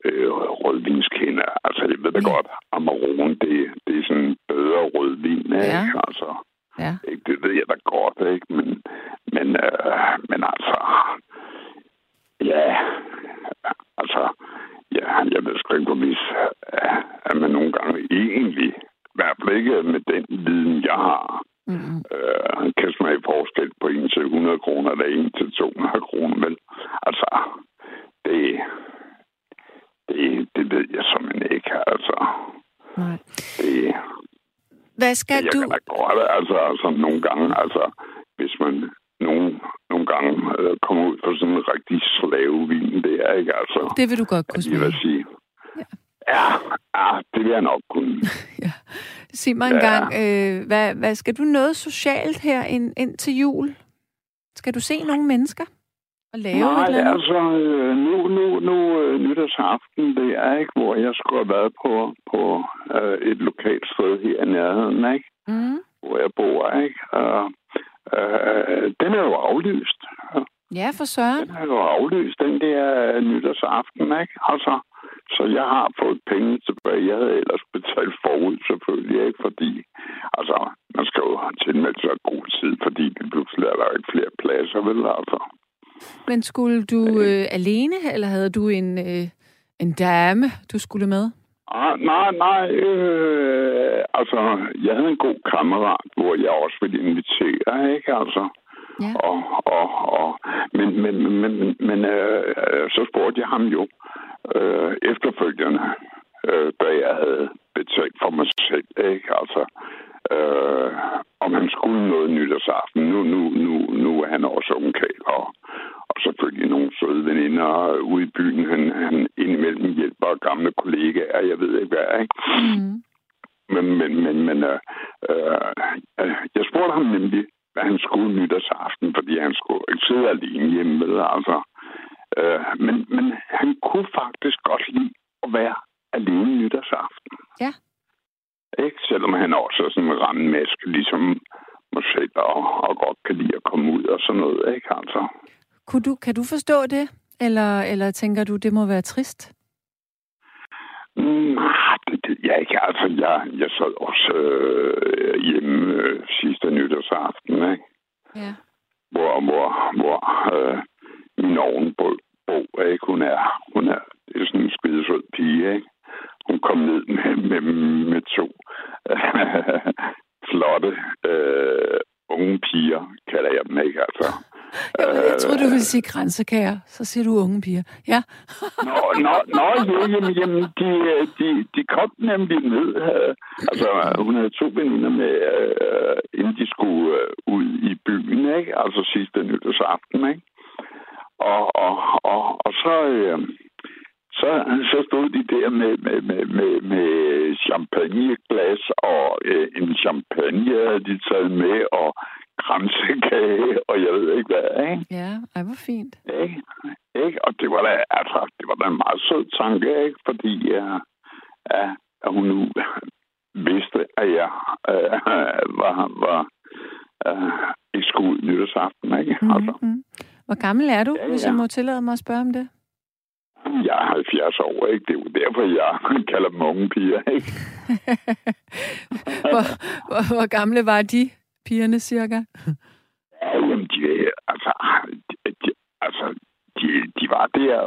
øh, rødvinskender. Altså, jeg ved da Ja. godt, Amarone, det, det er sådan en bedre rødvin, ikke? Ja. Altså, Ja. ikke? det ved jeg da godt, ikke? Men, men, øh, men altså, ja, altså, ja, jeg ved sgu ikke, øh, at man nogle gange egentlig, i hvert fald ikke med den viden, jeg har, Mm. øh, kan smage forskel på 1 til 100 kroner eller 1 til 200 kroner, men altså, det, det, det ved jeg simpelthen ikke, altså. Nej. Det, Hvad skal jeg du... kan da godt, altså, altså nogle gange, altså, hvis man nogle, nogle gange øh, kommer ud på sådan en rigtig slavevin, det er ikke, altså, Det vil du godt kunne jeg vil smage. sige. Ja. Ja, ja, det vil jeg nok kunne. Sig mig en Ja. gang, øh, hvad, hvad skal du noget socialt her ind, ind til jul? Skal du se nogle mennesker? Og lave et Nej, eller andet? altså, øh, nu, nu, nu øh, nytårsaften, det er ikke, hvor jeg skulle have været på, på øh, et lokalt sted her i nærheden, ikke? Mm. Hvor jeg bor, ikke? Og, øh, den er jo aflyst. Ja, for søren. Den er jo aflyst, den der nytårsaften, ikke? Altså, så jeg har fået penge tilbage. Jeg havde ellers betalt forud selvfølgelig, ikke? Fordi, altså, man skal jo tilmelde sig god tid, fordi det pludselig er der ikke flere pladser, vel? Altså. Men skulle du øh, alene, eller havde du en, øh, en dame, du skulle med? Ah, nej, nej. Øh, altså, jeg havde en god kammerat, hvor jeg også ville invitere, ikke? Altså, Ja. og, og, og, men, men, men, men, men øh, øh, så spurgte jeg ham jo øh, efterfølgende, øh, da jeg havde betalt for mig selv, ikke? Altså, øh, om han skulle noget nytårsaften. Nu, nu, nu, nu er han også onkel, og, og selvfølgelig nogle søde veninder ude i byen. Han, han indimellem hjælper gamle kollegaer, jeg ved ikke hvad, ikke? Mm. Men, men, men, men øh, øh, jeg spurgte ham nemlig, hvad han skulle nytårsaften, fordi han skulle ikke sidde alene hjemme med, altså. Øh, men, men han kunne faktisk godt lide at være alene nytårsaften. Ja. Ikke? Selvom han også er sådan en randmaske, ligesom mig selv, og, og godt kan lide at komme ud og sådan noget, ikke? Altså. Kunne du, kan du forstå det? Eller, eller tænker du, det må være trist? Mm, det, det, ja, ikke. Altså, jeg, jeg sad også øh, hjemme øh, sidste nytårsaften, ikke? Ja. Hvor, hvor, hvor øh, min ovenbo, Bo, ikke? Hun er, hun er, det er sådan en skidesød pige, ikke? Hun kom ned med, med, med to flotte øh, unge piger, kalder jeg dem, ikke? Altså, Jeg, jeg troede, du ville sige grænsekager. Så siger du unge piger. Ja. Nå, nå, nå ja, jamen, jamen de, de, de kom nemlig ned. øh, Altså, hun havde to veninder med, øh, inden de skulle øh, ud i byen, ikke? Altså sidste nytårsaften, ikke? Og, og, og, og så, øh, så, så stod de der med, med, med, med, med champagneglas og øh, en champagne havde de taget med, og kransekage, og jeg ved ikke hvad, ikke? Ja, ej, hvor fint. Ikke? ikke? Og det var da, altså, det var da en meget sød tanke, ikke? Fordi ja, ja, at hun nu vidste, at jeg øh, var, var øh, ikke skulle ud nytårsaften, ikke? Mm-hmm. Altså, Mm-hmm. Hvor gammel er du, Ja, hvis ja. jeg må tillade mig at spørge om det? jeg er 70 år, ikke? Det er jo derfor, jeg kalder dem unge piger, ikke? hvor, hvor, hvor gamle var de, pigerne cirka? Ja, jamen, de, altså, de, de, altså, de, de var der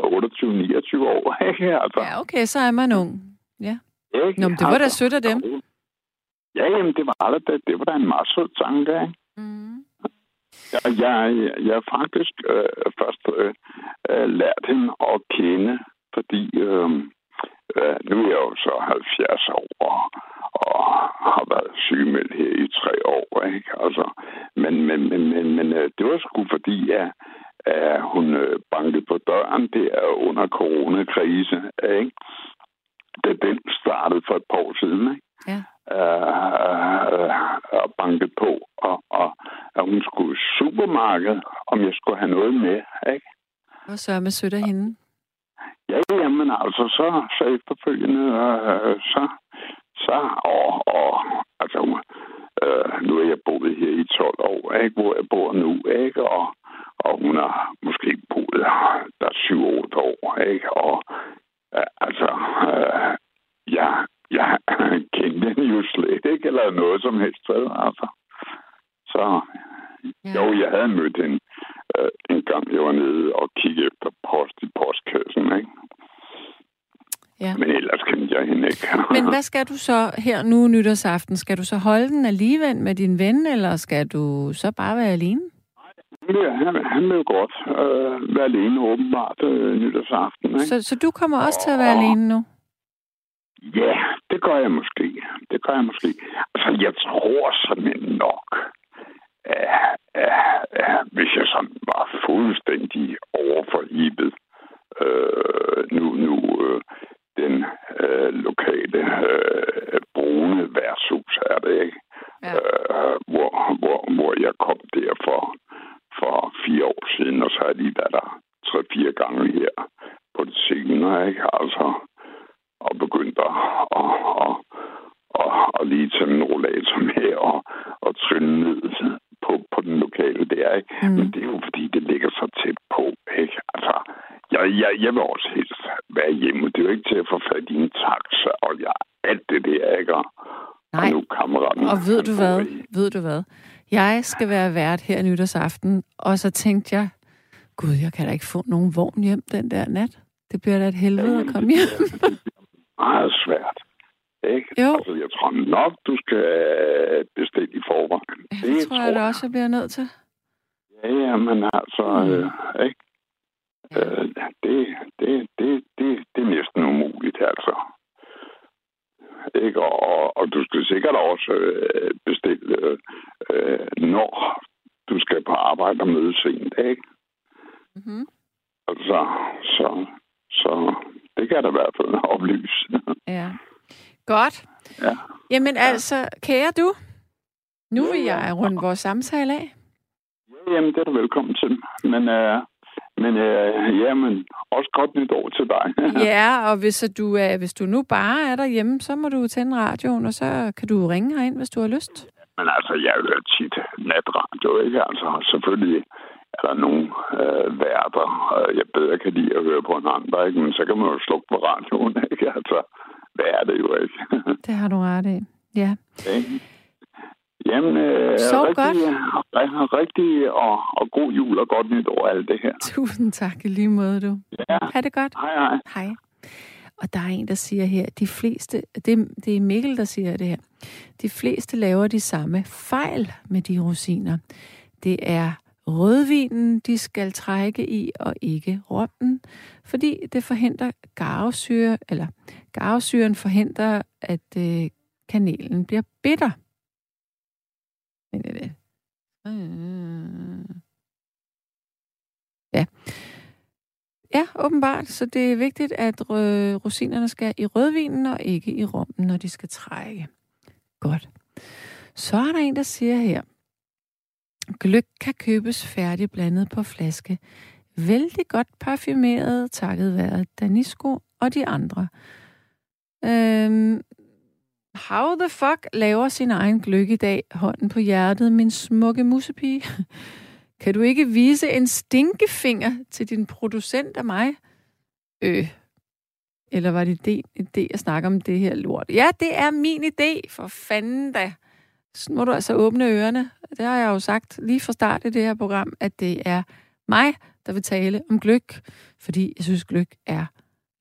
28-29 år, ikke? Altså, Ja, okay, så er man ung. Ja. ikke? Nå, men det var da sødt af dem. Ja, jamen, det var det. Det var da en meget sød tanke, ikke? Mm. Jeg, jeg, jeg har faktisk øh, først øh, øh, lært hende at kende, fordi øh, øh, nu er jeg jo så 70 år og, og har været sygemeldt her i tre år, ikke? Altså, men men, men, men, men øh, det var sgu fordi, at, at hun øh, bankede på døren der under coronakrise, ikke? Da den startede for et par år siden, ikke? Ja. øh, og banket på, og, og at hun skulle i supermarkedet, om jeg skulle have noget med, ikke? Hvor sørger med sødt af hende. Ja, jamen altså, så, så efterfølgende, øh, så, så, og, og altså, øh, nu er jeg boet her i 12 år, ikke, hvor jeg bor nu, ikke, og, og hun har måske boet der 7-8 år, ikke, og øh, altså, øh, jeg, jeg kendte hende jo slet ikke, eller noget som helst, altså. Så Ja. jo, jeg havde mødt hende øh, en gang, jeg var nede og kiggede efter post i postkassen, ikke? Ja. Men ellers kendte jeg hende ikke. Men hvad skal du så her nu nytårsaften? Skal du så holde den alligevel med din ven, eller skal du så bare være alene? Ja, han, han vil jo godt øh, være alene åbenbart øh, nytårsaften, ikke? Så, så du kommer også til at være alene nu? Ja, det gør jeg måske. Det gør jeg måske. Altså, jeg tror simpelthen nok, at, at, at hvis jeg sådan var fuldstændig overforhibet, øh, nu, nu øh, den øh, lokale øh, brune værtshus er det, ikke? Ja. Øh, hvor, hvor, hvor jeg kom der for, for fire år siden, og så har lige været der tre-fire gange her på det senere, ikke? Altså, og begyndte at, at, at, at, at lige tage en rollator med og, og trille ned på, på den lokale der, ikke? Mm. Men det er jo fordi, det ligger så tæt på, ikke? Altså, jeg, jeg, jeg vil også helst være hjemme. Det er jo ikke til at få fat i en taxa, og jeg, alt det der, ikke? Og, Nej. og nu kammeraten... Og ved du hvad? i- Ved du hvad? Jeg skal være vært her nytårsaften, og så tænkte jeg, gud, jeg kan da ikke få nogen vogn hjem den der nat. Det bliver da et helvede at komme hjem. Det er meget svært. Ikke? Jo. Altså, jeg tror nok, du skal bestille i forvejen. Ja, det tror jeg da også, jeg bliver nødt til. Ja, ja, men altså, Mm. øh, ikke? Øh, det, det, det, det, det er næsten umuligt, altså. Ikke? Og, og, og du skal sikkert også øh, bestille, øh, øh, når du skal på arbejde og møde sent, ikke? Mm-hmm. Altså, så, så det kan da i hvert fald oplyse. Ja. Godt. Ja. Jamen altså, kære du, nu vil jeg runde vores samtale af. Jamen, det er du velkommen til. Men, øh, men øh, jamen, også godt nytår til dig. Ja, og hvis du, er, hvis du nu bare er derhjemme, så må du tænde radioen, og så kan du ringe herind, hvis du har lyst. Men altså, jeg hører tit natradio, ikke? Altså, selvfølgelig er der nogle øh, værter, øh, jeg bedre kan lide at høre på en anden, ikke? Men så kan man jo slukke på radioen, ikke? Altså, hvad er det jo ikke? Det har du ret i. Ja. Okay. Jamen, øh, Sov rigtig, godt. rigtig og, og god jul og godt nytår alt det her. Tusind tak i lige måde, du. Ja, Ha' det godt. hej hej. Hej. Og der er en, der siger her, de fleste, det, det er Mikkel, der siger det her, de fleste laver de samme fejl med de rosiner. Det er rødvinen, de skal trække i, og ikke rommen, fordi det forhindrer garvesyre, eller garvesyren forhindrer, at øh, kanelen bliver bitter. Men er det? Ja. Ja, åbenbart. Så det er vigtigt, at rosinerne skal i rødvinen og ikke i rommen, når de skal trække. Godt. Så er der en, der siger her, gløk kan købes færdig blandet på flaske. Vældig godt parfumeret, takket være Danisco og de andre. Øhm, how the fuck laver sin egen gløk i dag? Hånden på hjertet, min smukke musepige. Kan du ikke vise en stinkefinger til din producent af mig? Øh. Eller var det din idé at snakke om det her lort? Ja, det er min idé, for fanden da. Så må du altså åbne ørerne. Det har jeg jo sagt lige fra start i det her program, at det er mig, der vil tale om gløk, fordi jeg synes, gløk er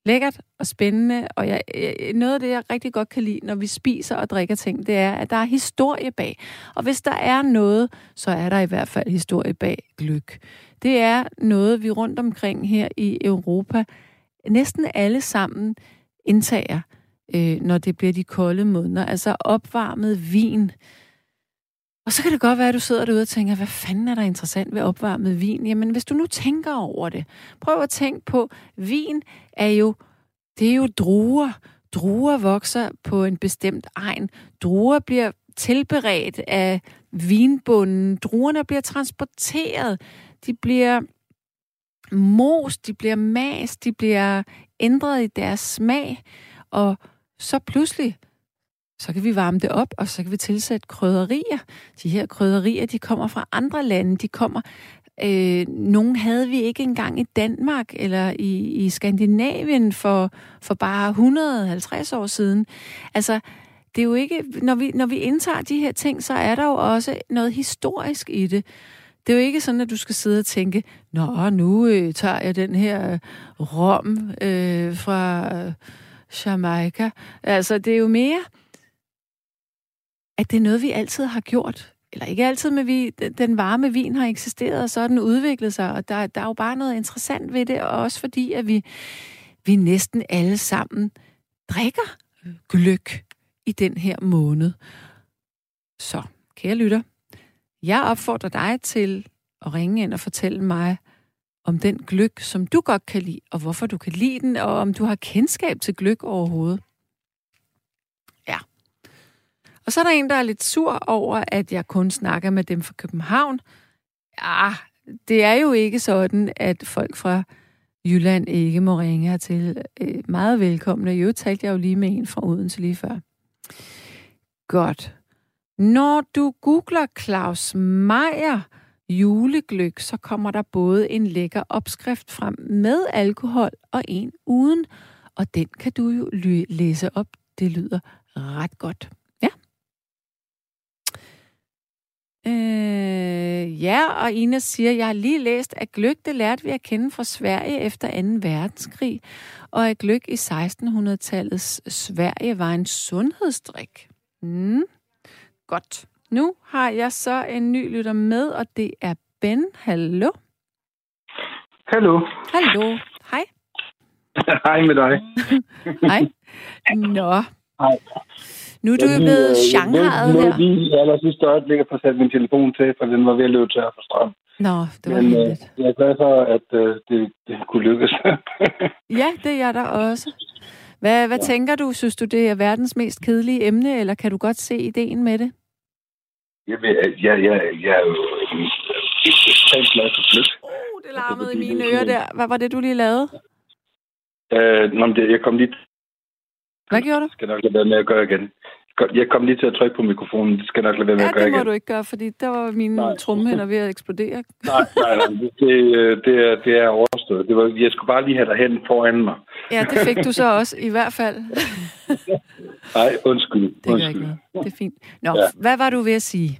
lækkert og spændende, og jeg, jeg- noget af det, jeg rigtig godt kan lide, når vi spiser og drikker ting, det er, at der er historie bag. Og hvis der er noget, så er der i hvert fald historie bag gløk. Det er noget, vi rundt omkring her i Europa næsten alle sammen indtager, øh, når det bliver de kolde måneder. Altså opvarmet vin. Og så kan det godt være, at du sidder derude og tænker, hvad fanden er der interessant ved opvarmet vin? Jamen, hvis du nu tænker over det, prøv at tænke på, vin er jo, det er jo druer. Druer vokser på en bestemt egen. Druer bliver tilberedt af vinbunden. Druerne bliver transporteret. De bliver mos, de bliver mas, de bliver ændret i deres smag. Og så pludselig, så kan vi varme det op, og så kan vi tilsætte krydderier. De her krydderier, de kommer fra andre lande. De kommer Øh, nogle havde vi ikke engang i Danmark eller i, i Skandinavien for, for bare 150 år siden. Altså, det er jo ikke, når vi, når vi indtager de her ting, så er der jo også noget historisk i det. Det er jo ikke sådan, at du skal sidde og tænke, nå, nu øh, tager jeg den her øh, rom øh, fra øh, Jamaica. Altså, det er jo mere, at det er noget, vi altid har gjort eller ikke altid, men vi, den varme vin har eksisteret, og så har den udviklet sig, og der, der er jo bare noget interessant ved det, og også fordi, at vi, vi næsten alle sammen drikker gløk i den her måned. Så, kære lytter, jeg opfordrer dig til at ringe ind og fortælle mig om den gløk, som du godt kan lide, og hvorfor du kan lide den, og om du har kendskab til gløk overhovedet. Og så er der en, der er lidt sur over, at jeg kun snakker med dem fra København. Ja, det er jo ikke sådan, at folk fra Jylland ikke må ringe hertil. Øh, Meget velkomne. Jo, talte jeg jo lige med en fra Odense lige før. Godt. Når du googler Claus Meier julegløk, så kommer der både en lækker opskrift frem med alkohol og en uden. Og den kan du jo læse op. Det lyder ret godt. Ja. Øh, ja, og Ina siger, jeg har lige læst, at gløk, det lærte vi at kende fra Sverige efter 2. verdenskrig, og at gløk i 1600-tallets Sverige var en sundhedsdrik. Mm. Godt. Nu har jeg så en ny lytter med, og det er Ben. Hallo? Hallo. Hallo. Hej. Hej med dig. Hej. Nå. Hej. Nu er du jo blevet shanghajet her. Jeg lige i aller sidste øjeblik at få sat min telefon til, for den var ved at løbe tør for strøm. Nå, det var Men øh, jeg er glad for, at øh, det, det kunne lykkes. Ja, det er jeg da også. Hvad, hvad ja. tænker du? Synes du, det er verdens mest kedelige emne, eller kan du godt se ideen med det? jeg, ved, jeg, jeg, jeg er jo ekstremt glad for flyt. Uh, det larmede i mine ører der. Hvad var det, du lige lavede? Øh, nå, det, jeg kom lige... Hvad gjorde du? skal nok lade være med at gøre igen. Jeg jeg kom lige til at trykke på mikrofonen. Det skal jeg nok lade være med Ja, at gøre det må igen. du ikke gøre, fordi der var mine trumhænder ved at eksplodere. Nej, nej, nej. Det, det, er, det er overstået. Det var, jeg skulle bare lige have dig hen foran mig. Ja, det fik du så også, i hvert fald. Nej, undskyld. Det undskyld. ikke noget. Det er fint. Nå, Ja. hvad var du ved at sige?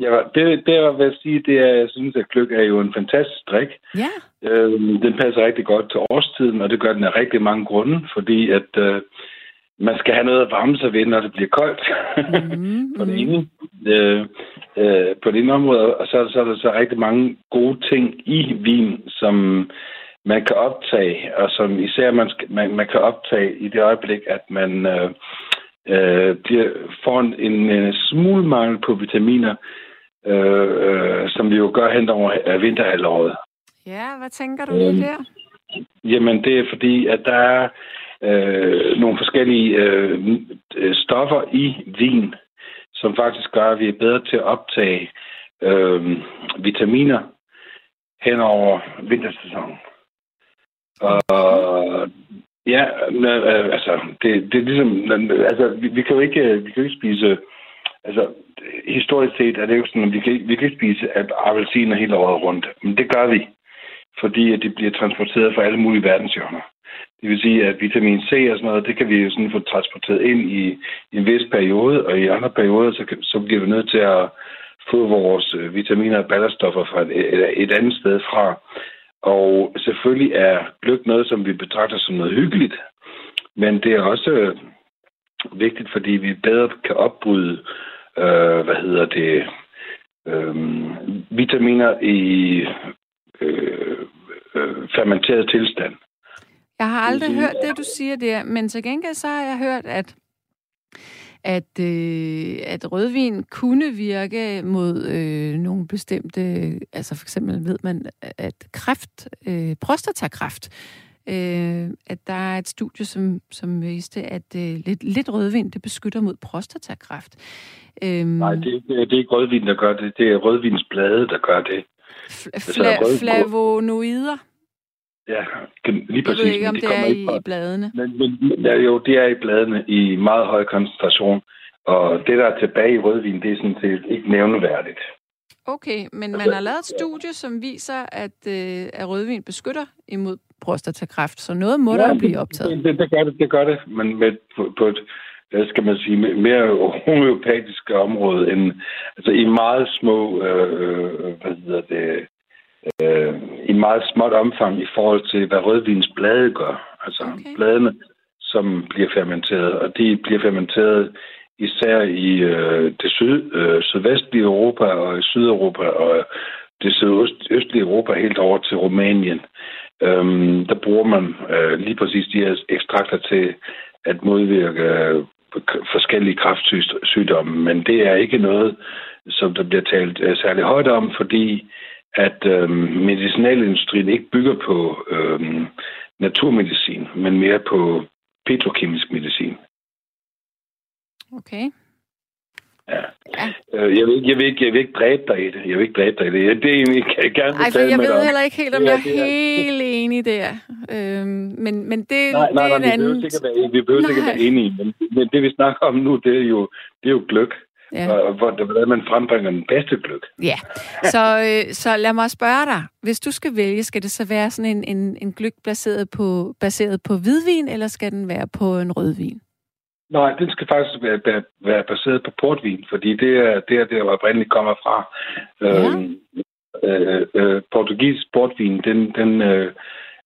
Ja, det, det jeg vil sige, det er, at jeg synes, at gløk er jo en fantastisk drik. Ja, Øhm, den passer rigtig godt til årstiden, og det gør den af rigtig mange grunde, fordi at øh, man skal have noget at varme sig ved, når det bliver koldt. Mhm, på det ene. Øh, øh, på det ene område, og så, er der- så er der så rigtig mange gode ting i vin, som man kan optage, og som især man, skal, man, man kan optage i det øjeblik, at man øh, øh, bliver, får en, en, en smule mangel på vitaminer, øh, øh, som vi jo gør hen over øh, vinterhalvåret. ja, hvad tænker du Øhm, der? Jamen, det er fordi, at der er øh, nogle forskellige øh, øh, stoffer i vin, som faktisk gør, at vi er bedre til at optage øh, vitaminer hen over vintersæsonen. Og ja, øh, altså, det, det er ligesom, altså, vi, vi kan jo ikke, øh, vi kan jo ikke spise, altså, historisk set er det jo sådan, at vi kan, vi kan ikke spise appelsiner hele året rundt, men det gør vi fordi at det bliver transporteret fra alle mulige verdenshjørner. Det vil sige, at vitamin C og sådan noget, det kan vi jo sådan få transporteret ind i, i en vis periode, og i andre perioder, så, så bliver vi nødt til at få vores øh, vitaminer og ballaststoffer fra et, et, andet sted fra. Og selvfølgelig er gløk noget, som vi betragter som noget hyggeligt, men det er også øh, vigtigt, fordi vi bedre kan opbryde, øh, hvad hedder det, øh, vitaminer i øh, øh, fermenteret tilstand. Jeg har aldrig Mhm. hørt det, du siger der, men til gengæld så har jeg hørt, at at, øh, at rødvin kunne virke mod øh, nogle bestemte, altså for eksempel ved man, at kræft, øh, prostatakræft, øh, at der er et studie, som, som viste, at øh, lidt, lidt rødvin, det beskytter mod prostatakræft. Øhm, Nej, det, det, er ikke rødvin, der gør det. Det er rødvinsblade, der gør det. fl- så er der fla- flavonoider. Ja, lige Jeg præcis. ved ikke, om men det kommer er i, fra- bladene. Men, men ja, jo, det er i bladene i meget høj koncentration. Og det, der er tilbage i rødvin, det er sådan set ikke nævneværdigt. Okay, men man Altså, har lavet et studie, som viser, at, øh, at rødvin beskytter imod prostatakræft, så noget må der jo blive optaget. Det, det, det, gør det, det gør det, men med, på, på et, hvad skal man sige, me- mere homeopatisk område, end, altså i meget små, øh, hvad hedder det, øh, i meget småt omfang i forhold til, hvad rødvins blade gør. Altså Okay. bladene, som bliver fermenteret, og de bliver fermenteret især i øh, det syd, øh, sydvestlige Europa og i Sydeuropa og det sydøstlige Europa helt over til Rumænien. Øhm, der bruger man øh, lige præcis de her ekstrakter til at modvirke øh, forskellige kræftsygdomme, men det er ikke noget, som der bliver talt øh, særlig højt om, fordi at øh, medicinalindustrien ikke bygger på øh, naturmedicin, men mere på petrokemisk medicin. Okay. Ja. Ja. Øh, Jeg, vil, jeg, vil ikke, jeg vil ikke dræbe dig i det. Jeg vil ikke dræbe dig i det. Jeg- Det er egentlig, kan jeg gerne Ej, for jeg ved om. heller ikke helt, om Det er- jeg er helt enig der. Øhm, men, men det, Nej, nej, det er nej, en vi behøver anden... sikkert være, vi behøver sikkert Nej. være enige, men, men det vi snakker om nu, det er jo, det er jo gløk. Ja. Og hvor- hvordan man frembringer den bedste gløk. Ja, så, øh, så lad mig spørge dig. Hvis du skal vælge, skal det så være sådan en, en, en gløk baseret på, baseret på hvidvin, eller skal den være på en rødvin? Nej, den skal faktisk være, være, være baseret på portvin, fordi det er det, er det der oprindeligt kommer fra. Ja. Øhm, øh, øh, portugisisk portvin, den, den øh,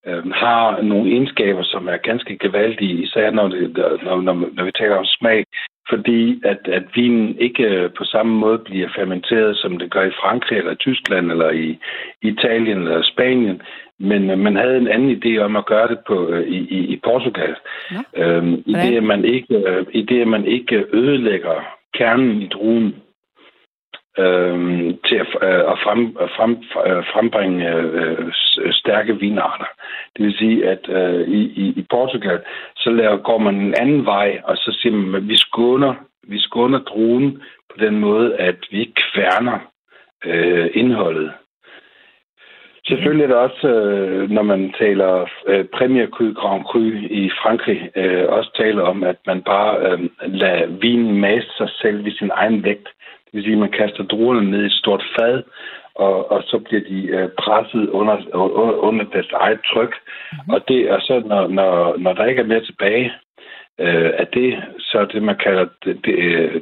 øh, har nogle egenskaber, som er ganske gevaldige, især når, det, når, når, når vi taler om smag, fordi at, at vinen ikke øh, på samme måde bliver fermenteret, som det gør i Frankrig eller Tyskland eller i Italien eller Spanien, men øh, man havde en anden idé om at gøre det på øh, i, i, i Portugal. Nå. Øhm, I det, at man ikke, i det, at man ikke ødelægger kernen i druen øh, til at, øh, at, frem, at frem, øh, frembringe øh, stærke vinarter. Det vil sige, at øh, i, i, i Portugal, så laver, går man en anden vej, og så siger man, at vi skåner, vi skåner druen på den måde, at vi kværner øh, indholdet. Selvfølgelig er det også, øh, når man taler øh, Premier Cru Grand Cru i Frankrig, øh, også taler om, at man bare øh, lader vinen mase sig selv ved sin egen vægt. Det vil sige, at man kaster druerne ned i et stort fad, og, og så bliver de øh, presset under, under, under deres eget tryk. Mm-hmm. Og, det, og så når, når, når der ikke er mere tilbage øh, af det, så det, man kalder, det, det,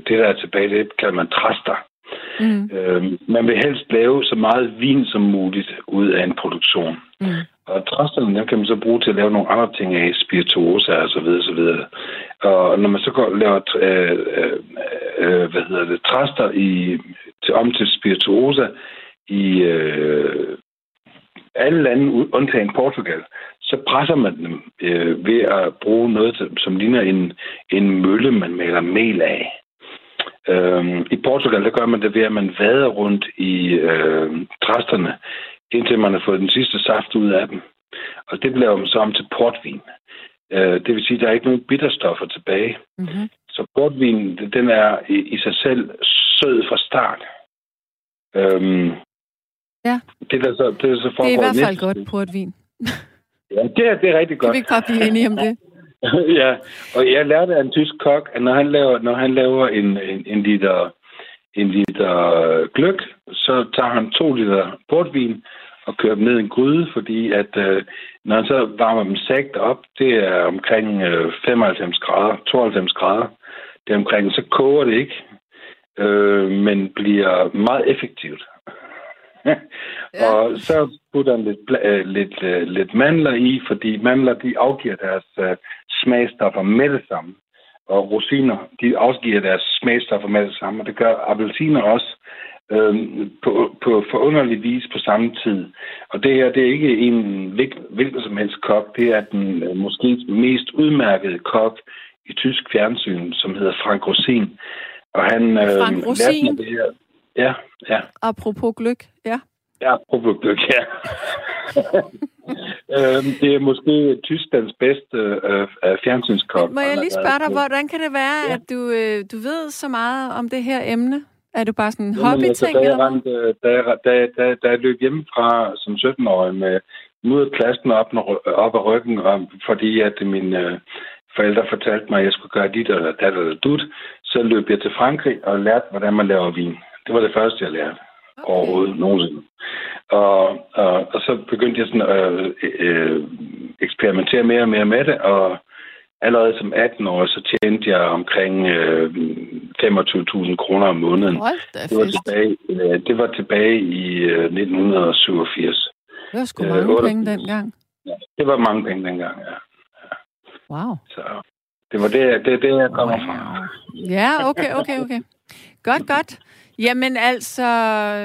det der er tilbage, det kalder man træster. Mm. Øh, man vil helst lave så meget vin som muligt ud af en produktion. Mm. Og træsterne, dem kan man så bruge til at lave nogle andre ting af, spirituosa og så videre, så videre. Og når man så går og laver, øh, øh, øh, hvad hedder det, træster i, til, om til spirituosa i øh, alle lande, undtagen Portugal, så presser man dem øh, ved at bruge noget, som ligner en, en mølle, man maler mel af. Øhm, I Portugal, der gør man det ved, at man vader rundt i øh, træsterne, indtil man har fået den sidste saft ud af dem. Og det bliver man så om til portvin. Øh, det vil sige, at der er ikke nogen bitterstoffer tilbage. Mm-hmm. Så portvin, den er i, i sig selv sød fra start. Øhm, ja. Det, der så, det, der så det er i hvert fald godt portvin. ja, det er, det er rigtig godt. Kan vi ikke bare blive enige om det? ja, og jeg lærte af en tysk kok, at når han laver, når han laver en, en, en liter en liter gløk, så tager han to liter portvin og kører dem ned i en gryde, fordi at øh, når han så varmer dem sagt op, det er omkring øh, 95 grader, 92 grader, det er omkring, så koger det ikke, øh, men bliver meget effektivt. ja. Og så putter han lidt, øh, lidt, øh, lidt mandler i, fordi mandler de afgiver deres øh, smagstoffer med det samme. Og rosiner, de afgiver deres smagstoffer med det samme, og det gør appelsiner også øh, på, på forunderlig vis på samme tid. Og det her, det er ikke en hvilken som helst kok, det er den øh, måske mest udmærkede kok i tysk fjernsyn, som hedder Frank Rosin. Og han øh, Frank Rosin? det her. Ja, ja. Apropos gløk, ja. Ja, apropos gløk, ja. øhm, det er måske Tysklands bedste øh, fjernsynskok. Må jeg lige spørge dig, hvordan kan det være, ja. at du, øh, du ved så meget om det her emne? Er du bare sådan en hobbyting? Altså, da, jeg rent, da, jeg, da, da, da jeg løb hjemmefra som 17-årig med mod klassen op, op ad ryggen, og, fordi at mine øh, forældre fortalte mig, at jeg skulle gøre dit eller dat eller dut, så løb jeg til Frankrig og lærte, hvordan man laver vin. Det var det første, jeg lærte okay. overhovedet nogensinde. Og, og, og så begyndte jeg sådan at øh, øh, eksperimentere mere og mere med det, og allerede som 18 år, så tjente jeg omkring øh, 25.000 kroner om måneden. det, var tilbage, øh, det var tilbage i øh, 1987. Det var sgu mange øh, penge dengang. Ja, det var mange penge dengang, ja. ja. Wow. Så det var det, det, det jeg kommer wow. fra. Ja, okay, okay, okay. Godt, godt. Jamen altså,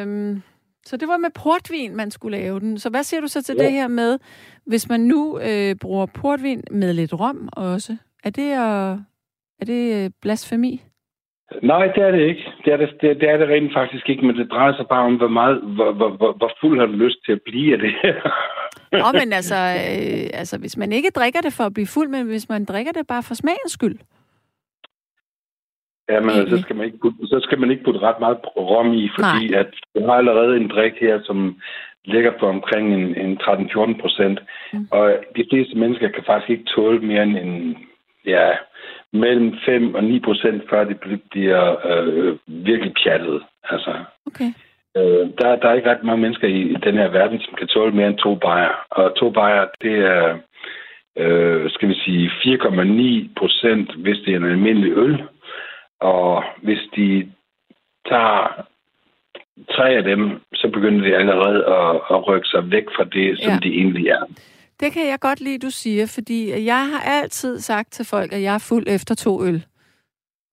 øhm, så det var med portvin, man skulle lave den. Så hvad siger du så til ja. det her med, hvis man nu øh, bruger portvin med lidt rom også? Er det, øh, er det øh, blasfemi? Nej, det er det ikke. Det er det, det, det er det rent faktisk ikke, men det drejer sig bare om, hvor, meget, hvor, hvor, hvor, hvor fuld har du lyst til at blive af det her. Nå, men altså, øh, altså, hvis man ikke drikker det for at blive fuld, men hvis man drikker det bare for smagens skyld, Ja, men altså, så skal, man ikke putte, så skal man ikke putte ret meget rom i, fordi Nej. at du har allerede en drik her, som ligger på omkring en, en 13-14 procent. Mm. Og de fleste mennesker kan faktisk ikke tåle mere end en, ja, mellem 5 og 9 procent, før de bliver øh, virkelig pjattet. Altså, okay. øh, der, der er ikke ret mange mennesker i, i den her verden, som kan tåle mere end to bajer. Og to bajer, det er, øh, skal vi sige, 4,9 procent, hvis det er en almindelig øl. Og hvis de tager tre af dem, så begynder de allerede at, at rykke sig væk fra det, som ja. de egentlig er. Det kan jeg godt lide, du siger, fordi jeg har altid sagt til folk, at jeg er fuld efter to øl.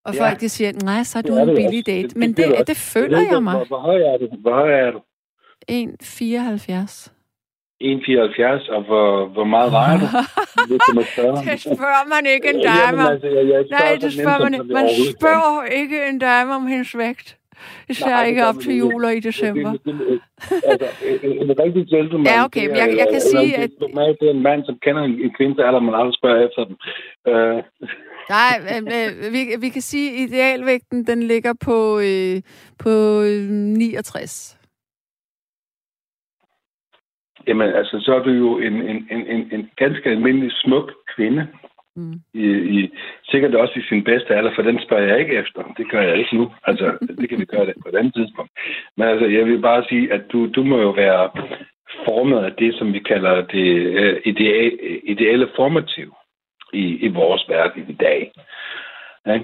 Og ja. folk de siger, nej, så er du en billig date. Det, Men det, det, det føler jeg, jeg mig. Hvor, hvor høj er du? Hvor høj er du? 1,74. 1,74, og hvor, hvor meget vejer du? det spørger man ikke en dame om. Altså, jeg, jeg Nej, det spørger man ikke. Man spørger ikke en dame om hendes vægt. Især Nej, ikke op til jul og i december. altså, en rigtig gentleman... Ja, okay, men jeg, jeg kan sige, at... Det er en mand, som kender en kvinde, eller man aldrig spørger efter dem. Uh... Nej, øh, vi, vi kan sige, at idealvægten, den ligger på, øh, på 69. jamen altså, så er du jo en, en, en, en, en ganske almindelig smuk kvinde. Mm. I, i, sikkert også i sin bedste alder, for den spørger jeg ikke efter. Det gør jeg ikke nu. Altså, det kan vi gøre det på et andet tidspunkt. Men altså, jeg vil bare sige, at du, du må jo være formet af det, som vi kalder det uh, ideale, ideale formativ i, i vores verden i dag. Ja.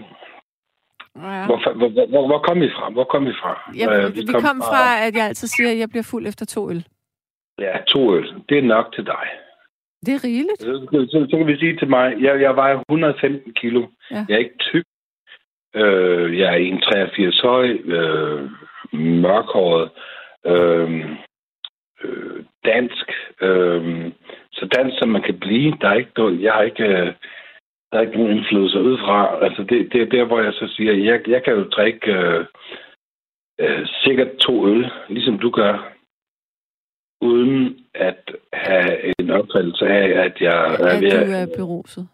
Ja. Hvor, hvor, hvor, hvor kom vi fra? Hvor kom vi fra? Ja, vi, vi kom, kom fra, fra, at jeg altid siger, at jeg bliver fuld efter to øl. Ja, to øl. Det er nok til dig. Det er rigeligt. Så, så, så kan vi sige til mig, jeg, jeg vejer 115 kilo. Ja. Jeg er ikke tyk. Øh, jeg er 1,83 høj, øh, mørkhåret, øh, øh, dansk. Øh, så dansk, som man kan blive. Der er ikke noget, jeg har ikke... Øh, der er ikke nogen indflydelse udefra. Altså, det, det er der, hvor jeg så siger, jeg, jeg kan jo drikke øh, øh, sikkert to øl, ligesom du gør uden at have en opfattelse af, at jeg er ved at... du er beruset.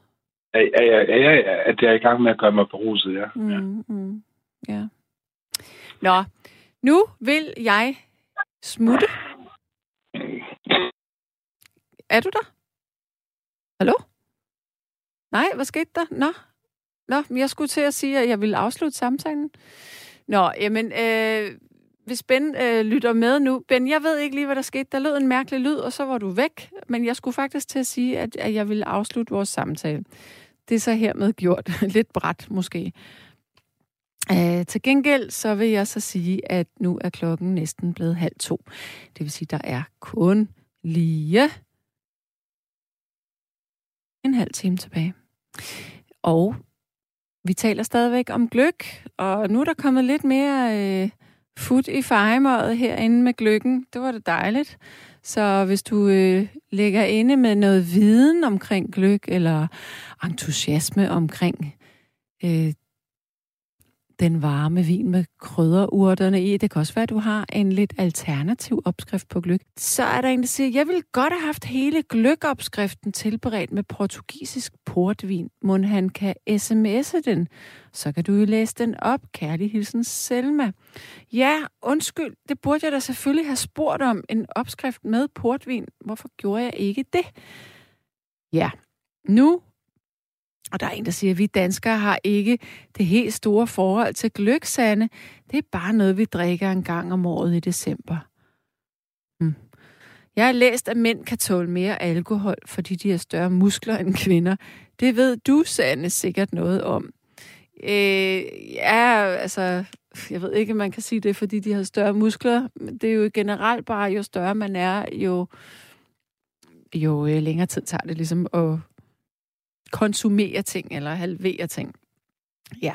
At, at, at, at, at jeg er i gang med at gøre mig beruset, ja. Mm, ja. Mm, ja. Nå, nu vil jeg smutte. Er du der? Hallo? Nej, hvad skete der? Nå, Nå, jeg skulle til at sige, at jeg ville afslutte samtalen. Nå, jamen, øh, hvis Ben øh, lytter med nu. Ben, jeg ved ikke lige, hvad der skete. Der lød en mærkelig lyd, og så var du væk. Men jeg skulle faktisk til at sige, at, at jeg ville afslutte vores samtale. Det er så hermed gjort. Lidt bræt måske. Uh, til gengæld så vil jeg så sige, at nu er klokken næsten blevet halv to. Det vil sige, der er kun lige en halv time tilbage. Og vi taler stadigvæk om gløk, og nu er der kommet lidt mere øh, fut i fejemøjet herinde med gløkken. Det var det dejligt. Så hvis du øh, lægger inde med noget viden omkring gløk, eller entusiasme omkring øh, den varme vin med krydderurterne i. Det kan også være, at du har en lidt alternativ opskrift på gløk. Så er der en, der siger, jeg vil godt have haft hele gløkopskriften tilberedt med portugisisk portvin. Må han kan sms'e den, så kan du jo læse den op. Kærlig hilsen Selma. Ja, undskyld, det burde jeg da selvfølgelig have spurgt om. En opskrift med portvin. Hvorfor gjorde jeg ikke det? Ja, nu og der er en, der siger, at vi danskere har ikke det helt store forhold til gløksande. Det er bare noget, vi drikker en gang om året i december. Hmm. Jeg har læst, at mænd kan tåle mere alkohol, fordi de har større muskler end kvinder. Det ved du, Sande, sikkert noget om. Øh, ja, altså, jeg ved ikke, om man kan sige det, fordi de har større muskler. Men det er jo generelt bare, jo større man er, jo, jo øh, længere tid tager det ligesom at konsumere ting eller halvere ting. Ja.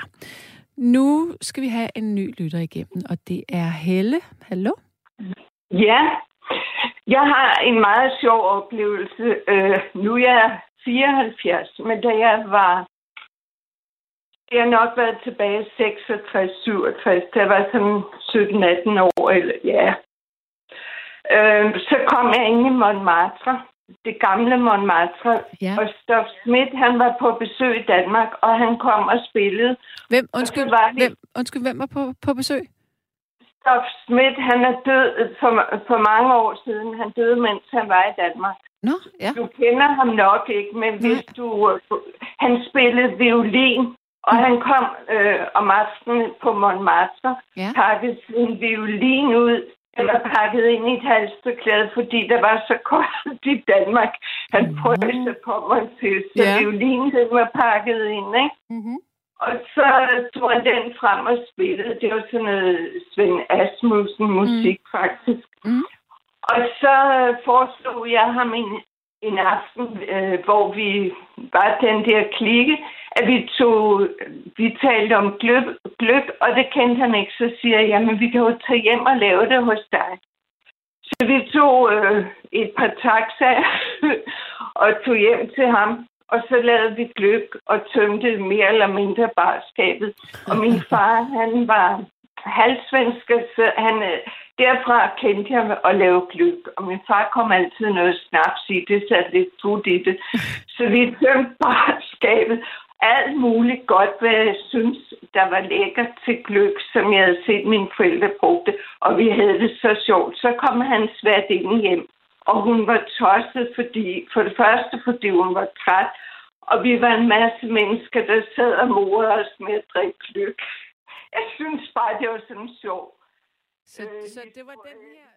Nu skal vi have en ny lytter igennem, og det er Helle. Hallo? Ja, jeg har en meget sjov oplevelse. Øh, nu er jeg 74, men da jeg var... Det har nok været tilbage 66, 67, da jeg var sådan 17-18 år, eller ja. Øh, så kom jeg ind i Montmartre, det gamle Montmartre. Ja. Og Stoff Schmidt, han var på besøg i Danmark, og han kom og spillede. Hvem, undskyld, var det... hvem, undskyld, hvem var på, på besøg? Stoff Schmidt, han er død for, for mange år siden. Han døde, mens han var i Danmark. Nå, ja. Du kender ham nok ikke, men Nej. hvis du... Han spillede violin, og mm. han kom øh, om aftenen på Montmartre, ja. pakkede sin violin ud var pakket ind i et halsterklæde, fordi der var så koldt i Danmark. Han mm-hmm. prøvede på mig til, så ja. violinen den var pakket ind, ikke? Mm-hmm. Og så tog han den frem og spillede. Det var sådan noget Svend Asmussen musik, mm. faktisk. Mm. Og så foreslog jeg ham en, en aften, øh, hvor vi var den der klikke, at vi tog, vi talte om gløb, gløb, og det kendte han ikke, så siger jeg, jamen vi kan jo tage hjem og lave det hos dig. Så vi tog øh, et par taxaer og tog hjem til ham, og så lavede vi gløb og tømte mere eller mindre barskabet. Og min far, han var halvsvensker, så han, øh, derfra kendte jeg at lave gløb. Og min far kom altid noget snaps i, det satte lidt fod i det. Så vi tømte barskabet, alt muligt godt, hvad jeg synes, der var lækkert til gløb, som jeg havde set mine forældre brugte, og vi havde det så sjovt. Så kom han svært ind hjem, Og hun var tosset, fordi, for det første, fordi hun var træt, og vi var en masse mennesker, der sad og morede os med at drikke gløb. Jeg synes bare, det var sådan sjovt. Så, øh, så det var den her